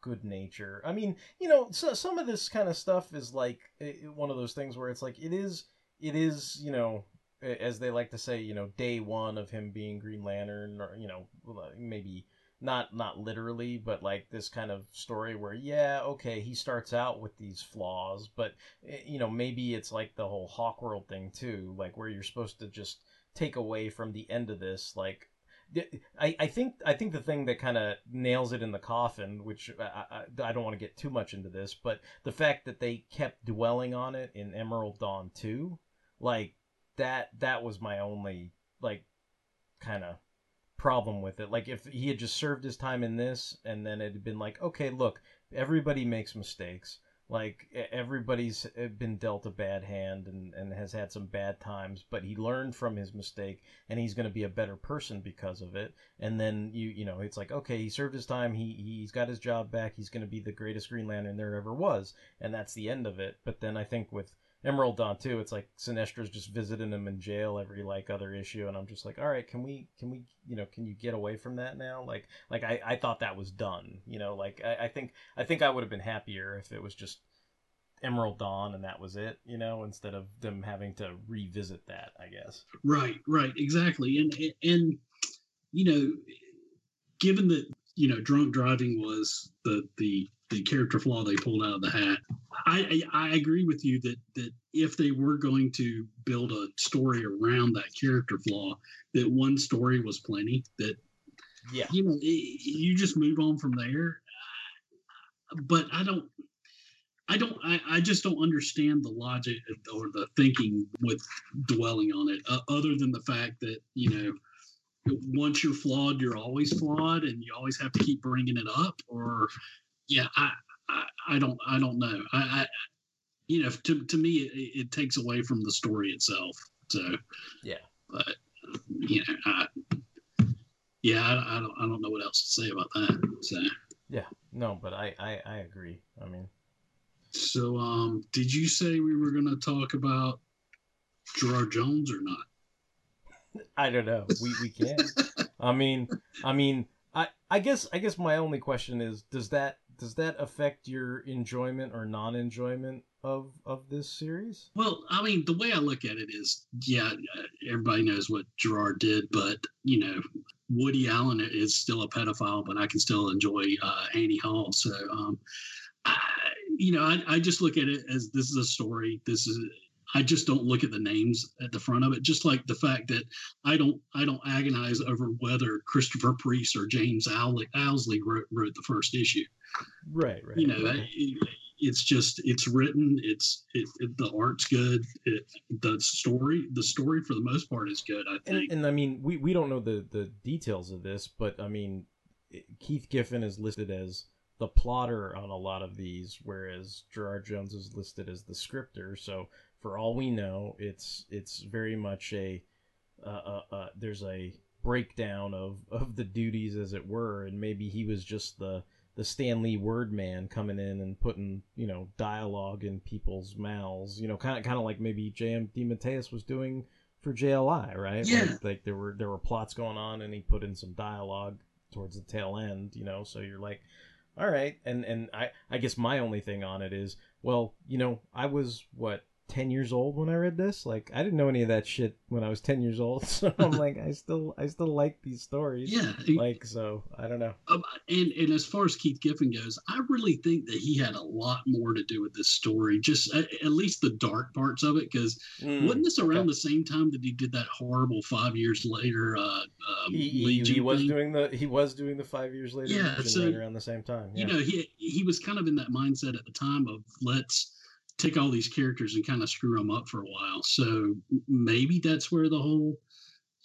good nature. I mean, you know, so, some of this kind of stuff is like eh, one of those things where it's like it is it is, you know, as they like to say, you know, day 1 of him being Green Lantern or, you know, maybe not not literally, but like this kind of story where yeah, okay, he starts out with these flaws, but eh, you know maybe it's like the whole Hawkworld thing too, like where you're supposed to just take away from the end of this like I, I think I think the thing that kind of nails it in the coffin, which I, I, I don't want to get too much into this, but the fact that they kept dwelling on it in Emerald Dawn 2, like that that was my only like kind of problem with it. Like if he had just served his time in this and then it had been like, okay, look, everybody makes mistakes. Like everybody's uh, been dealt a bad hand and, and has had some bad times but he learned from his mistake and he's going to be a better person because of it. And then you you know it's like okay he served his time he he's got his job back he's going to be the greatest green lantern there ever was and that's the end of it. But then i think with emerald dawn too. It's like sinestro's just visiting him in jail every like other issue and i'm just like all right can we can we you know can you get away from that now? Like like i i thought that was done you know? Like i, I think i think i would have been happier if it was just emerald dawn and that was it you know instead of them having to revisit that i guess. Right, right, exactly. And and you know, given that you know drunk driving was the the the character flaw they pulled out of the hat, I I, I agree with you that that if they were going to build a story around that character flaw, that one story was plenty. That yeah, you know, i- you just move on from there. But I don't. I don't. I, I just don't understand the logic or the thinking with dwelling on it, uh, other than the fact that you know, once you're flawed, you're always flawed, and you always have to keep bringing it up. Or, yeah, I, I, I don't, I don't know. I, I you know, to to me, it, it takes away from the story itself. So, yeah, but you know, I, yeah, I, I don't, I don't know what else to say about that. So. yeah no but i i, I agree i mean So, um, did you say we were going to talk about Gerard Jones or not? I don't know. We we can. I mean, I mean, I I guess I guess my only question is does that does that affect your enjoyment or non-enjoyment of of this series? Well, I mean, the way I look at it is, yeah, everybody knows what Gerard did, but you know, Woody Allen is still a pedophile, but I can still enjoy uh, Annie Hall. So, um, I, you know, I, I just look at it as this is a story. This is. I just don't look at the names at the front of it. Just like the fact that I don't, I don't agonize over whether Christopher Priest or James Owsley wrote, wrote the first issue. Right, right. You know, right. I- it's just it's written. It's it, it, the art's good. It, the story, the story for the most part is good. I think. and, and I mean, we, we don't know the, the details of this, but I mean, Keith Giffen is listed as the plotter on a lot of these, whereas Gerard Jones is listed as the scripter. So for all we know, it's it's very much a uh, uh, uh, there's a breakdown of of the duties, as it were, and maybe he was just the the Stan Lee word man coming in and putting you know dialogue in people's mouths, you know, kind of kind of like maybe J.M. DeMatteis was doing for JLI, right? Yeah. Like, like there were there were plots going on, and he put in some dialogue towards the tail end, you know. So you're like, all right, and and I I guess my only thing on it is, well, you know, I was what. 10 years old when I read this like I didn't know any of that shit when I was 10 years old so I'm like I still I still like these stories Yeah. like so I don't know Um, and and as far as Keith Giffen goes, I really think that he had a lot more to do with this story. Just at, at least the dark parts of it, because Mm, wasn't this around the same time that he did that horrible five years later? Uh, um, he, he, he was doing the he was doing the five years later Yeah, Legion so, right around the same time yeah. you know he he was kind of in that mindset at the time of let's take all these characters and kind of screw them up for a while so maybe that's where the whole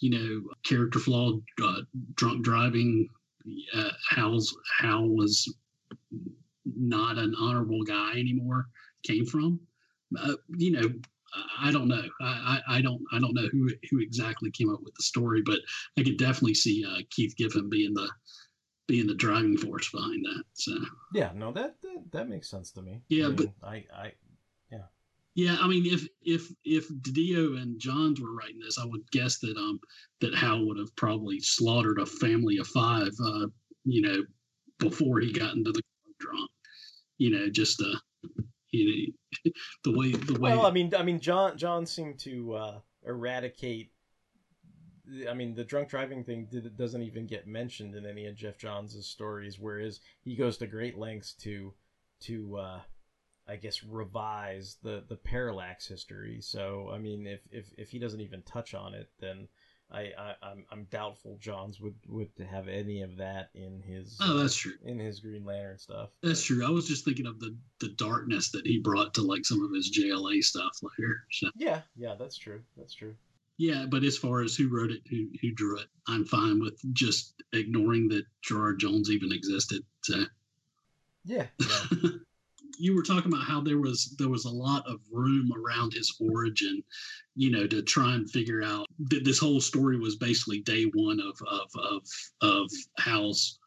you know character flaw uh, drunk driving uh, hal's hal was not an honorable guy anymore came from uh, you know I don't know. I, I, I don't. I don't know who who exactly came up with the story, but I could definitely see uh, Keith Giffen being the being the driving force behind that. So yeah no that, that that makes sense to me Yeah, I mean, but- I I yeah, I mean, if if if DiDio and Johns were writing this, I would guess that um that Hal would have probably slaughtered a family of five, uh, you know, before he got into the drunk. You know, just uh, you know, the way the way. well I mean I mean John John seemed to uh, eradicate I mean, the drunk driving thing did, doesn't even get mentioned in any of Geoff Johns' stories, whereas he goes to great lengths to to uh, I guess revise the the parallax history. So I mean, if if if he doesn't even touch on it, then I, I I'm I'm doubtful Johns would would have any of that in his. Oh, that's true. In his Green Lantern stuff. That's true. I was just thinking of the the darkness that he brought to like some of his JLA stuff later. So. Yeah, yeah, that's true. That's true. Yeah, but as far as who wrote it, who who drew it, I'm fine with just ignoring that Gerard Jones even existed. So. Yeah. yeah. you were talking about how there was there was a lot of room around his origin, you know, to try and figure out that this whole story was basically day one of of of of Hal's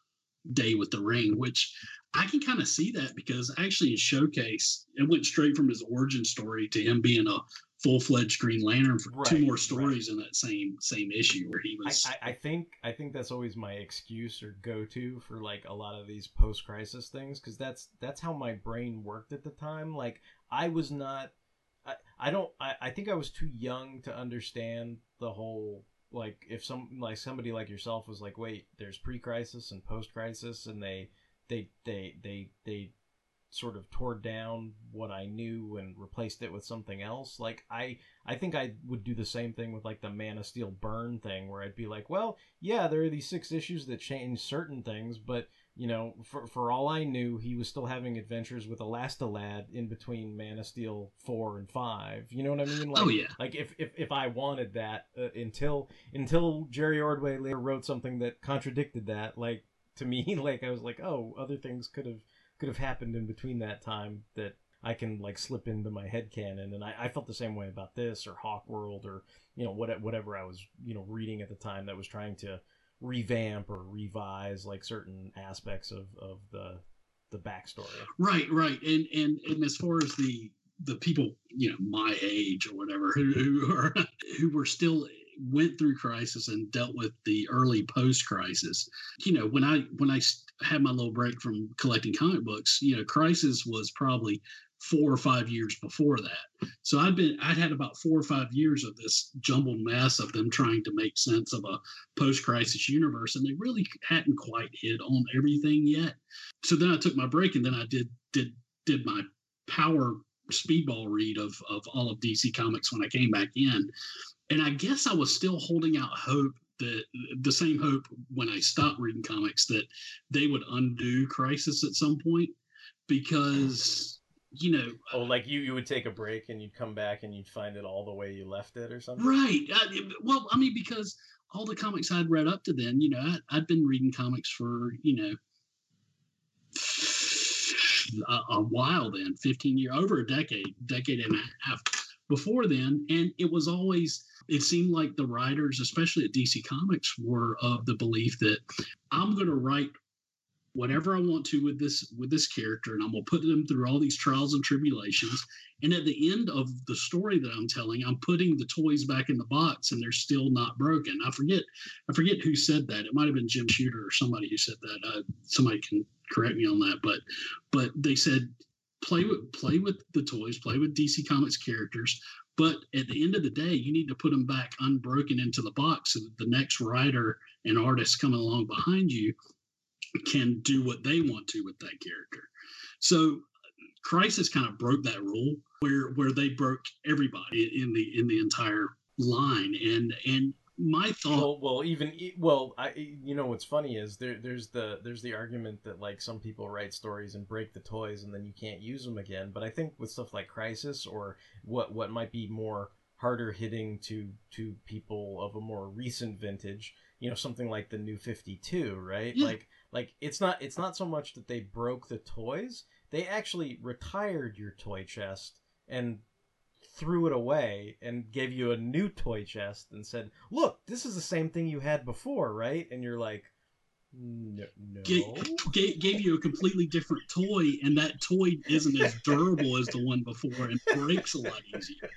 day with the ring, which I can kind of see that because actually in Showcase it went straight from his origin story to him being a full fledged Green Lantern for right, two more stories right. in that same same issue where he was. I, I, I, think I think that's always my excuse or go to for like a lot of these post crisis things because that's that's how my brain worked at the time. Like I was not. I, I don't. I, I think I was too young to understand the whole like if some like somebody like yourself was like wait there's pre-crisis and post-crisis and they they they they they sort of tore down what I knew and replaced it with something else. Like I I think I would do the same thing with like the Man of Steel Byrne thing where I'd be like, well, yeah, there are these six issues that change certain things, but you know, for for all I knew, he was still having adventures with Elastic Lad in between Man of Steel 4 and 5. You know what I mean? Like, oh yeah. Like if if, if I wanted that uh, until until Jerry Ordway later wrote something that contradicted that, like to me like I was like, "Oh, other things could have could have happened in between that time that I can like slip into my head canon. And I, I felt the same way about this or Hawk World or you know what, whatever I was you know reading at the time that was trying to revamp or revise like certain aspects of, of the the backstory. Right, right, and and and as far as the the people you know my age or whatever who who are who were still went through crisis and dealt with the early post crisis you know when i when i had my little break from collecting comic books you know crisis was probably four or five years before that. So i'd been i'd had about four or five years of this jumbled mess of them trying to make sense of a post crisis universe and they really hadn't quite hit on everything yet. So then i took my break and then i did did did my power speedball read of of all of dc comics when i came back in. And I guess I was still holding out hope that the same hope when I stopped reading comics that they would undo Crisis at some point because you know uh, oh like you you would take a break and you'd come back and you'd find it all the way you left it or something? Right. I, well i mean because all the comics i'd read up to then you know I, i'd been reading comics for you know a, a while then 15 years over a decade decade and a half before then. And it was always it seemed like the writers, especially at DC Comics, were of the belief that I'm going to write whatever I want to with this with this character, and I'm to put them through all these trials and tribulations. And at the end of the story that I'm telling, I'm putting the toys back in the box, and they're still not broken. I forget I forget who said that. It might have been Jim Shooter or somebody who said that. Uh, somebody can correct me on that, but but they said play with play with the toys, play with DC Comics characters, but at the end of the day, you need to put them back unbroken into the box so that the next writer and artist coming along behind you can do what they want to with that character. So Crisis kind of broke that rule where where they broke everybody in the in the entire line and and my thought. Well, well, even well, I you know what's funny is there there's the there's the argument that like some people write stories and break the toys and then you can't use them again. But I think with stuff like Crisis or what what might be more harder hitting to to people of a more recent vintage, you know, something like the New Fifty Two, right? Yeah. Like like it's not it's not so much that they broke the toys; they actually retired your toy chest and threw it away and gave you a new toy chest and said, "Look, this is the same thing you had before, right?" And you're like, "No." no. G- gave you a completely different toy, and that toy isn't as durable as the one before, and breaks a lot easier.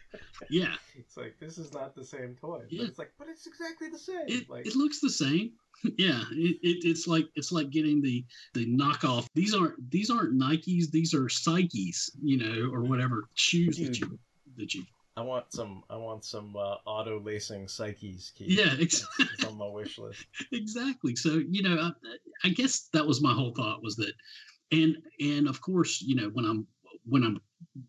Yeah, it's like this is not the same toy. Yeah. But it's like, but it's exactly the same. It, like, it looks the same. Yeah, it, it, it's like it's like getting the the knockoff. These aren't these aren't Nikes. These are Psyches, you know, or whatever shoes Dude. that you that you I want some. I want some uh, auto lacing psyches. Keith. Yeah, that's on my wish list. exactly. So you know, I, I guess that was my whole thought was that, and and of course, you know, when I'm when I'm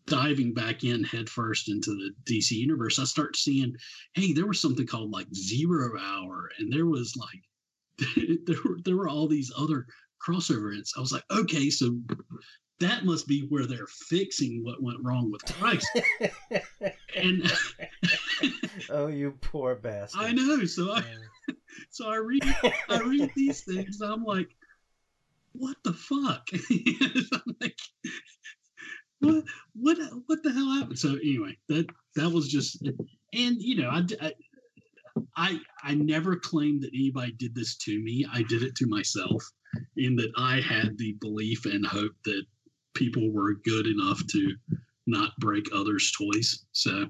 diving back in headfirst into the DC universe, I start seeing, hey, there was something called like Zero Hour, and there was like there were there were all these other crossover events. I was like, okay, so that must be where they're fixing what went wrong with Christ. and oh, you poor bastard. I know. So I so I read I read these things. And I'm like, what the fuck? I'm like, what what what the hell happened? So anyway, that that was just, and you know, I I I, I never claimed that anybody did this to me. I did it to myself, in that I had the belief and hope that people were good enough to not break others' toys. So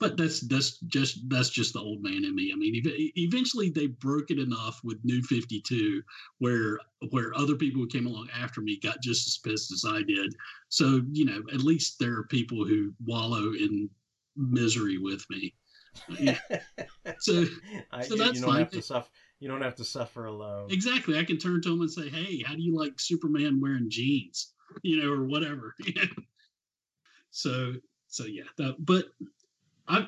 but that's that's just that's just the old man in me. I mean, ev- eventually they broke it enough with New Fifty Two, where where other people who came along after me got just as pissed as I did. So you know, at least there are people who wallow in misery with me. Yeah. so I, so that's you don't fine. have to suffer. You don't have to suffer alone. Exactly. I can turn to them and say, "Hey, how do you like Superman wearing jeans?" You know, or whatever. so, so yeah. That, but I,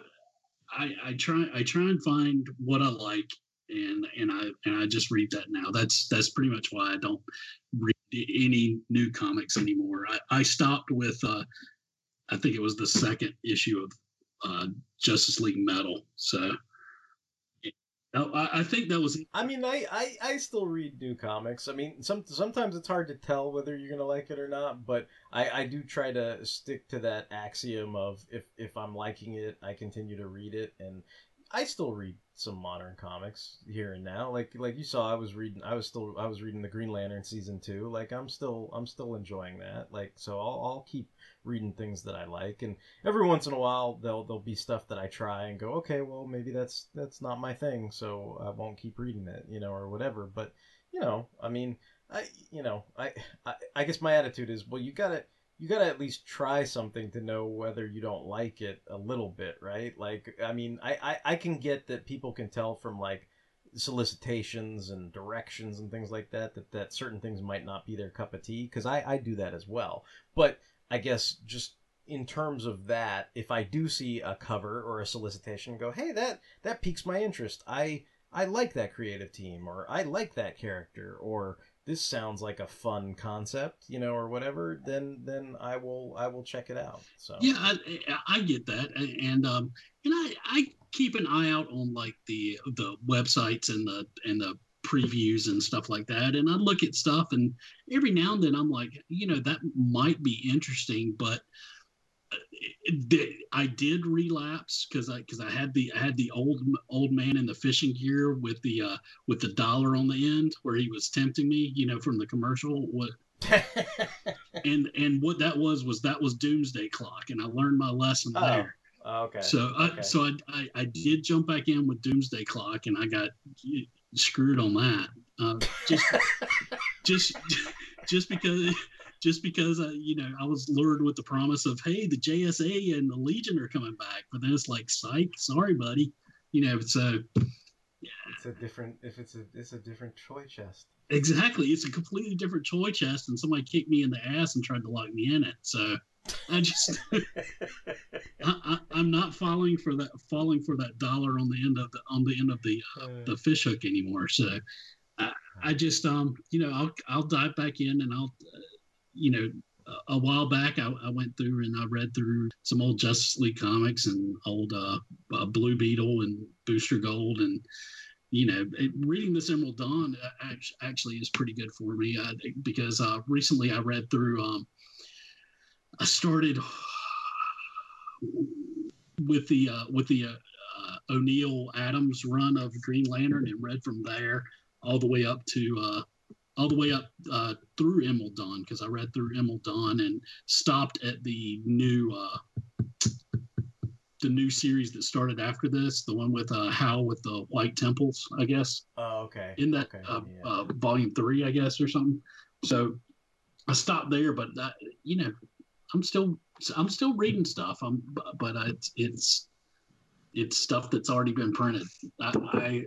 I, I try, I try and find what I like, and and I and I just read that now. That's that's pretty much why I don't read any new comics anymore. I, I stopped with, uh, I think it was the second issue of uh, Justice League Metal. So. Oh, I, I think that was I mean, I, I, I still read new comics. I mean, some sometimes it's hard to tell whether you're gonna like it or not, but I, I do try to stick to that axiom of if if I'm liking it, I continue to read it, and I still read some modern comics here and now. Like like you saw, I was reading, I was still I was reading the Green Lantern season two. Like I'm still I'm still enjoying that. Like so, I'll I'll keep reading things that I like, and every once in a while there'll there'll be stuff that I try and go, okay, well maybe that's that's not my thing, so I won't keep reading it, you know, or whatever. But you know, I mean, I you know, I I, I guess my attitude is, well, you gotta you gotta at least try something to know whether you don't like it a little bit, right? Like, I mean, I I, I can get that people can tell from like solicitations and directions and things like that that that certain things might not be their cup of tea because I I do that as well, but I guess just in terms of that, if I do see a cover or a solicitation, go, hey, that that piques my interest. I I like that creative team, or I like that character, or this sounds like a fun concept, you know, or whatever. Then then I will I will check it out. So Yeah, I, I get that, and um, and I I keep an eye out on like the the websites and the and the previews and stuff like that, and I look at stuff, and every now and then I'm like, you know, that might be interesting, but uh, I did relapse because I because I had the I had the old old man in the fishing gear with the uh with the dollar on the end where he was tempting me, you know, from the commercial. What and and what that was was that was Doomsday Clock, and I learned my lesson Oh, there. okay. So I okay. so I, I I did jump back in with Doomsday Clock, and I got screwed on that. Uh, just just just because just because I you know I was lured with the promise of hey the JSA and the Legion are coming back, but then it's like psych, sorry buddy, you know. So yeah. it's a different if it's a it's a different toy chest. Exactly. It's a completely different toy chest, and somebody kicked me in the ass and tried to lock me in it. So I just, I, I'm not falling for that, falling for that dollar on the end of the on the end of the uh, the fish hook anymore. So I, I just, um, you know, I'll I'll dive back in and I'll, uh, you know, a, a while back I, I went through and I read through some old Justice League comics and old uh, uh, Blue Beetle and Booster Gold and you know, it, reading this Emerald Dawn uh, actually is pretty good for me uh, because uh, recently I read through. Um, I started with the uh, with the uh, uh, O'Neil Adams run of Green Lantern and read from there all the way up to uh, all the way up uh, through Emerald Dawn because I read through Emerald Dawn and stopped at the new uh, the new series that started after this, the one with uh, Hal with the white temples, I guess. Oh, okay. In that Okay, uh, yeah. uh, volume three, I guess, or something. So I stopped there, but that, you know, I'm still I'm still reading stuff. I'm, but I, it's it's stuff that's already been printed. I I,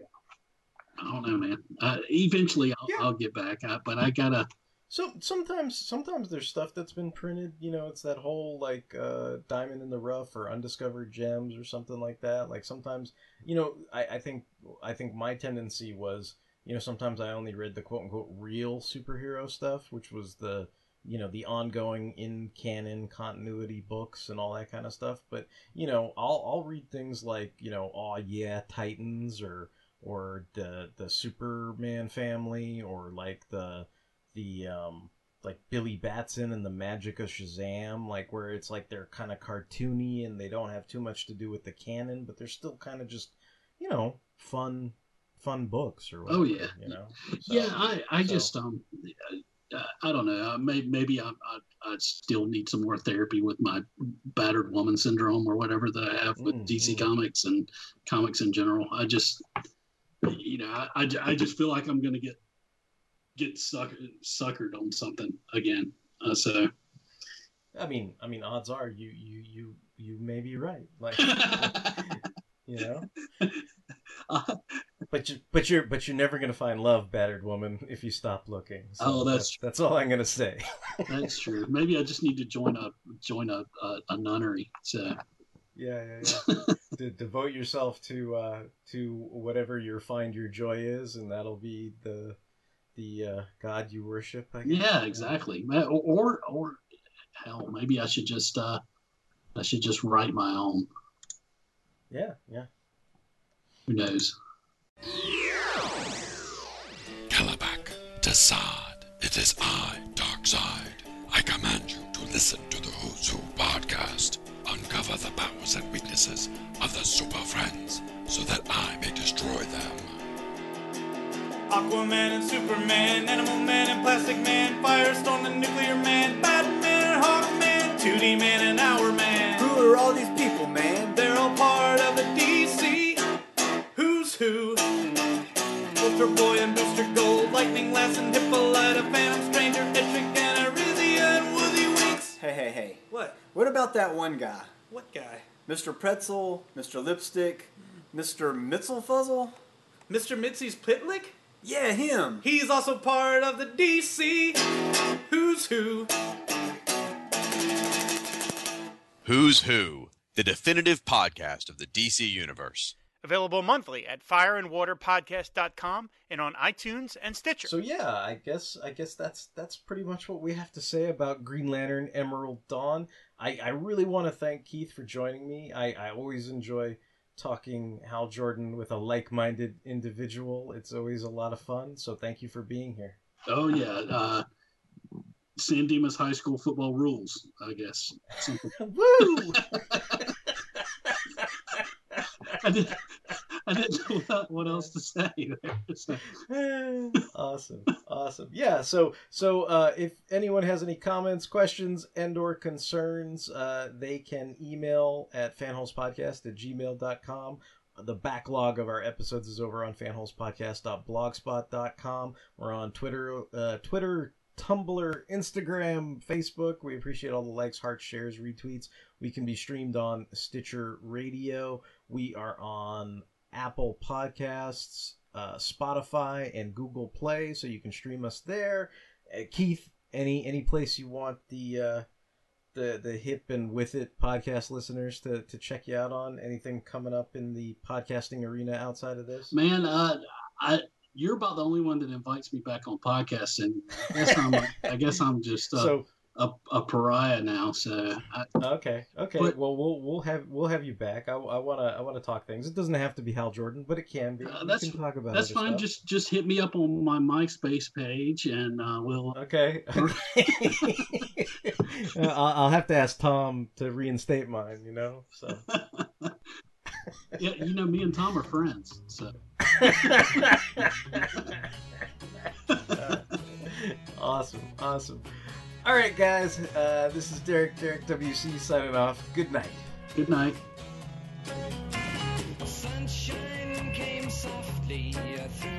I don't know, man. Uh, eventually, I'll, I'll get back. I, but I gotta. So sometimes, sometimes there's stuff that's been printed. You know, it's that whole like uh, diamond in the rough or undiscovered gems or something like that. Like sometimes, you know, I, I think I think my tendency was, you know, sometimes I only read the quote unquote real superhero stuff, which was the you know the ongoing in canon continuity books and all that kind of stuff. But you know, I'll I'll read things like you know, oh yeah, Titans or or the the Superman family or like the the um like Billy Batson and the Magic of Shazam, like where it's like they're kind of cartoony and they don't have too much to do with the canon, but they're still kind of just you know fun fun books or whatever, Oh yeah, you know. yeah. I I so- just um. Uh, I don't know. Uh, maybe maybe I, I I still need some more therapy with my battered woman syndrome or whatever that I have with Mm, DC Comics and comics in general. I just, you know, I, I, I just feel like I'm gonna get get sucker, suckered on something again. Uh, so I mean, I mean, odds are you you you you may be right. Like, you know. But you, but you're, but you're never gonna find love, battered woman, if you stop looking. So Oh, that's- that's all I'm gonna say. that's true. Maybe I just need to join a join a a, a nunnery. So Yeah, yeah, yeah. De- devote yourself to uh, to whatever your find your joy is, and that'll be the the uh, God you worship. I guess. yeah, exactly. Or, or or hell, maybe I should just uh I should just write my own. Yeah, yeah. Who knows? Kalibak, Desaad, it is I, Darkseid. I command you to listen to the Who's Who podcast. Uncover the powers and weaknesses of the Super Friends so that I may destroy them. Aquaman and Superman, Animal Man and Plastic Man, Firestorm and Nuclear Man, Batman and Hawkman, 2D Man and Hour Man. Who are all these people, man? They're all part of the DC Who's Who. Ultra Boy and Booster Gold, Lightning Lass and Hippolyta, Phantom Stranger, Etrigan and Arisia and Woozy Winks. Hey, hey, hey. What? What about that one guy? What guy? Mr. Pretzel, Mr. Lipstick, Mr. Mitzelfuzzle? Mr. Mitzi's Pitlick? Yeah, him. He's also part of the DC Who's Who. Who's Who, the definitive podcast of the DC Universe. Available monthly at fireandwaterpodcast.com and on iTunes and Stitcher. So yeah, I guess I guess that's that's pretty much what we have to say about Green Lantern Emerald Dawn. I, I really want to thank Keith for joining me. I, I always enjoy talking Hal Jordan with a like-minded individual. It's always a lot of fun. So thank you for being here. Oh yeah, uh, San Dimas High School football rules. I guess. Woo! I didn't. I didn't know what, else to say. There. So, awesome awesome. Yeah so so uh, if anyone has any comments questions and or concerns uh, they can email at fanholespodcast at gmail.com the backlog of our episodes is over on fanholespodcast.blogspot.com we're on twitter uh, twitter tumblr instagram facebook. We appreciate all the likes hearts shares retweets. We can be streamed on stitcher radio. We are on apple podcasts uh, Spotify and Google Play, so you can stream us there. Uh, Keith, any any place you want the uh, the the hip and with it podcast listeners to to check you out on? Anything coming up in the podcasting arena outside of this? man, uh, I you're about the only one that invites me back on podcasts, and I guess I'm. I guess I'm just uh, So- a, a pariah now. So I, Okay, okay. But- well, we'll we'll have we'll have you back. I, I wanna I wanna talk things. It doesn't have to be Hal Jordan, but it can be. Uh, We that's can talk about that's fine. stuff. Just just hit me up on my MySpace page, and uh, we'll. Okay. I'll, I'll have to ask Tom to reinstate mine. You know, so. yeah, you know, me and Tom are friends. So awesome, awesome. All right, guys. Uh, this is Derek, Derek WC signing off. Good night. Good night. Sunshine came softly through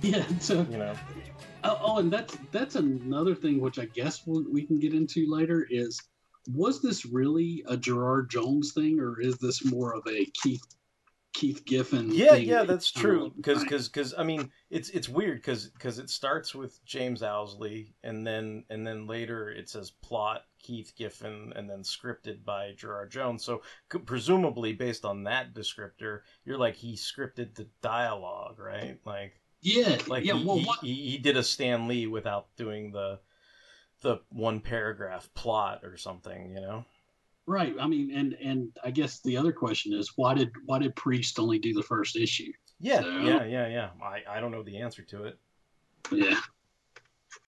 Yeah, so you know. Oh, oh, and that's that's another thing which I guess we we can get into later is was this really a Gerard Jones thing or is this more of a Keith Keith Giffen? Yeah, thing yeah, that's true. Because because because I mean, it's it's weird because because it starts with James Owsley and then and then later it says plot Keith Giffen and then scripted by Gerard Jones. So c- presumably based on that descriptor, you're like he scripted the dialogue, right? Like yeah, like yeah. he, Well, he, what, he, he did a Stan Lee without doing the the one paragraph plot or something, you know? right. I mean, and and I guess the other question is why did why did Priest only do the first issue? Yeah, So- yeah, yeah, yeah. I, I don't know the answer to it. Yeah.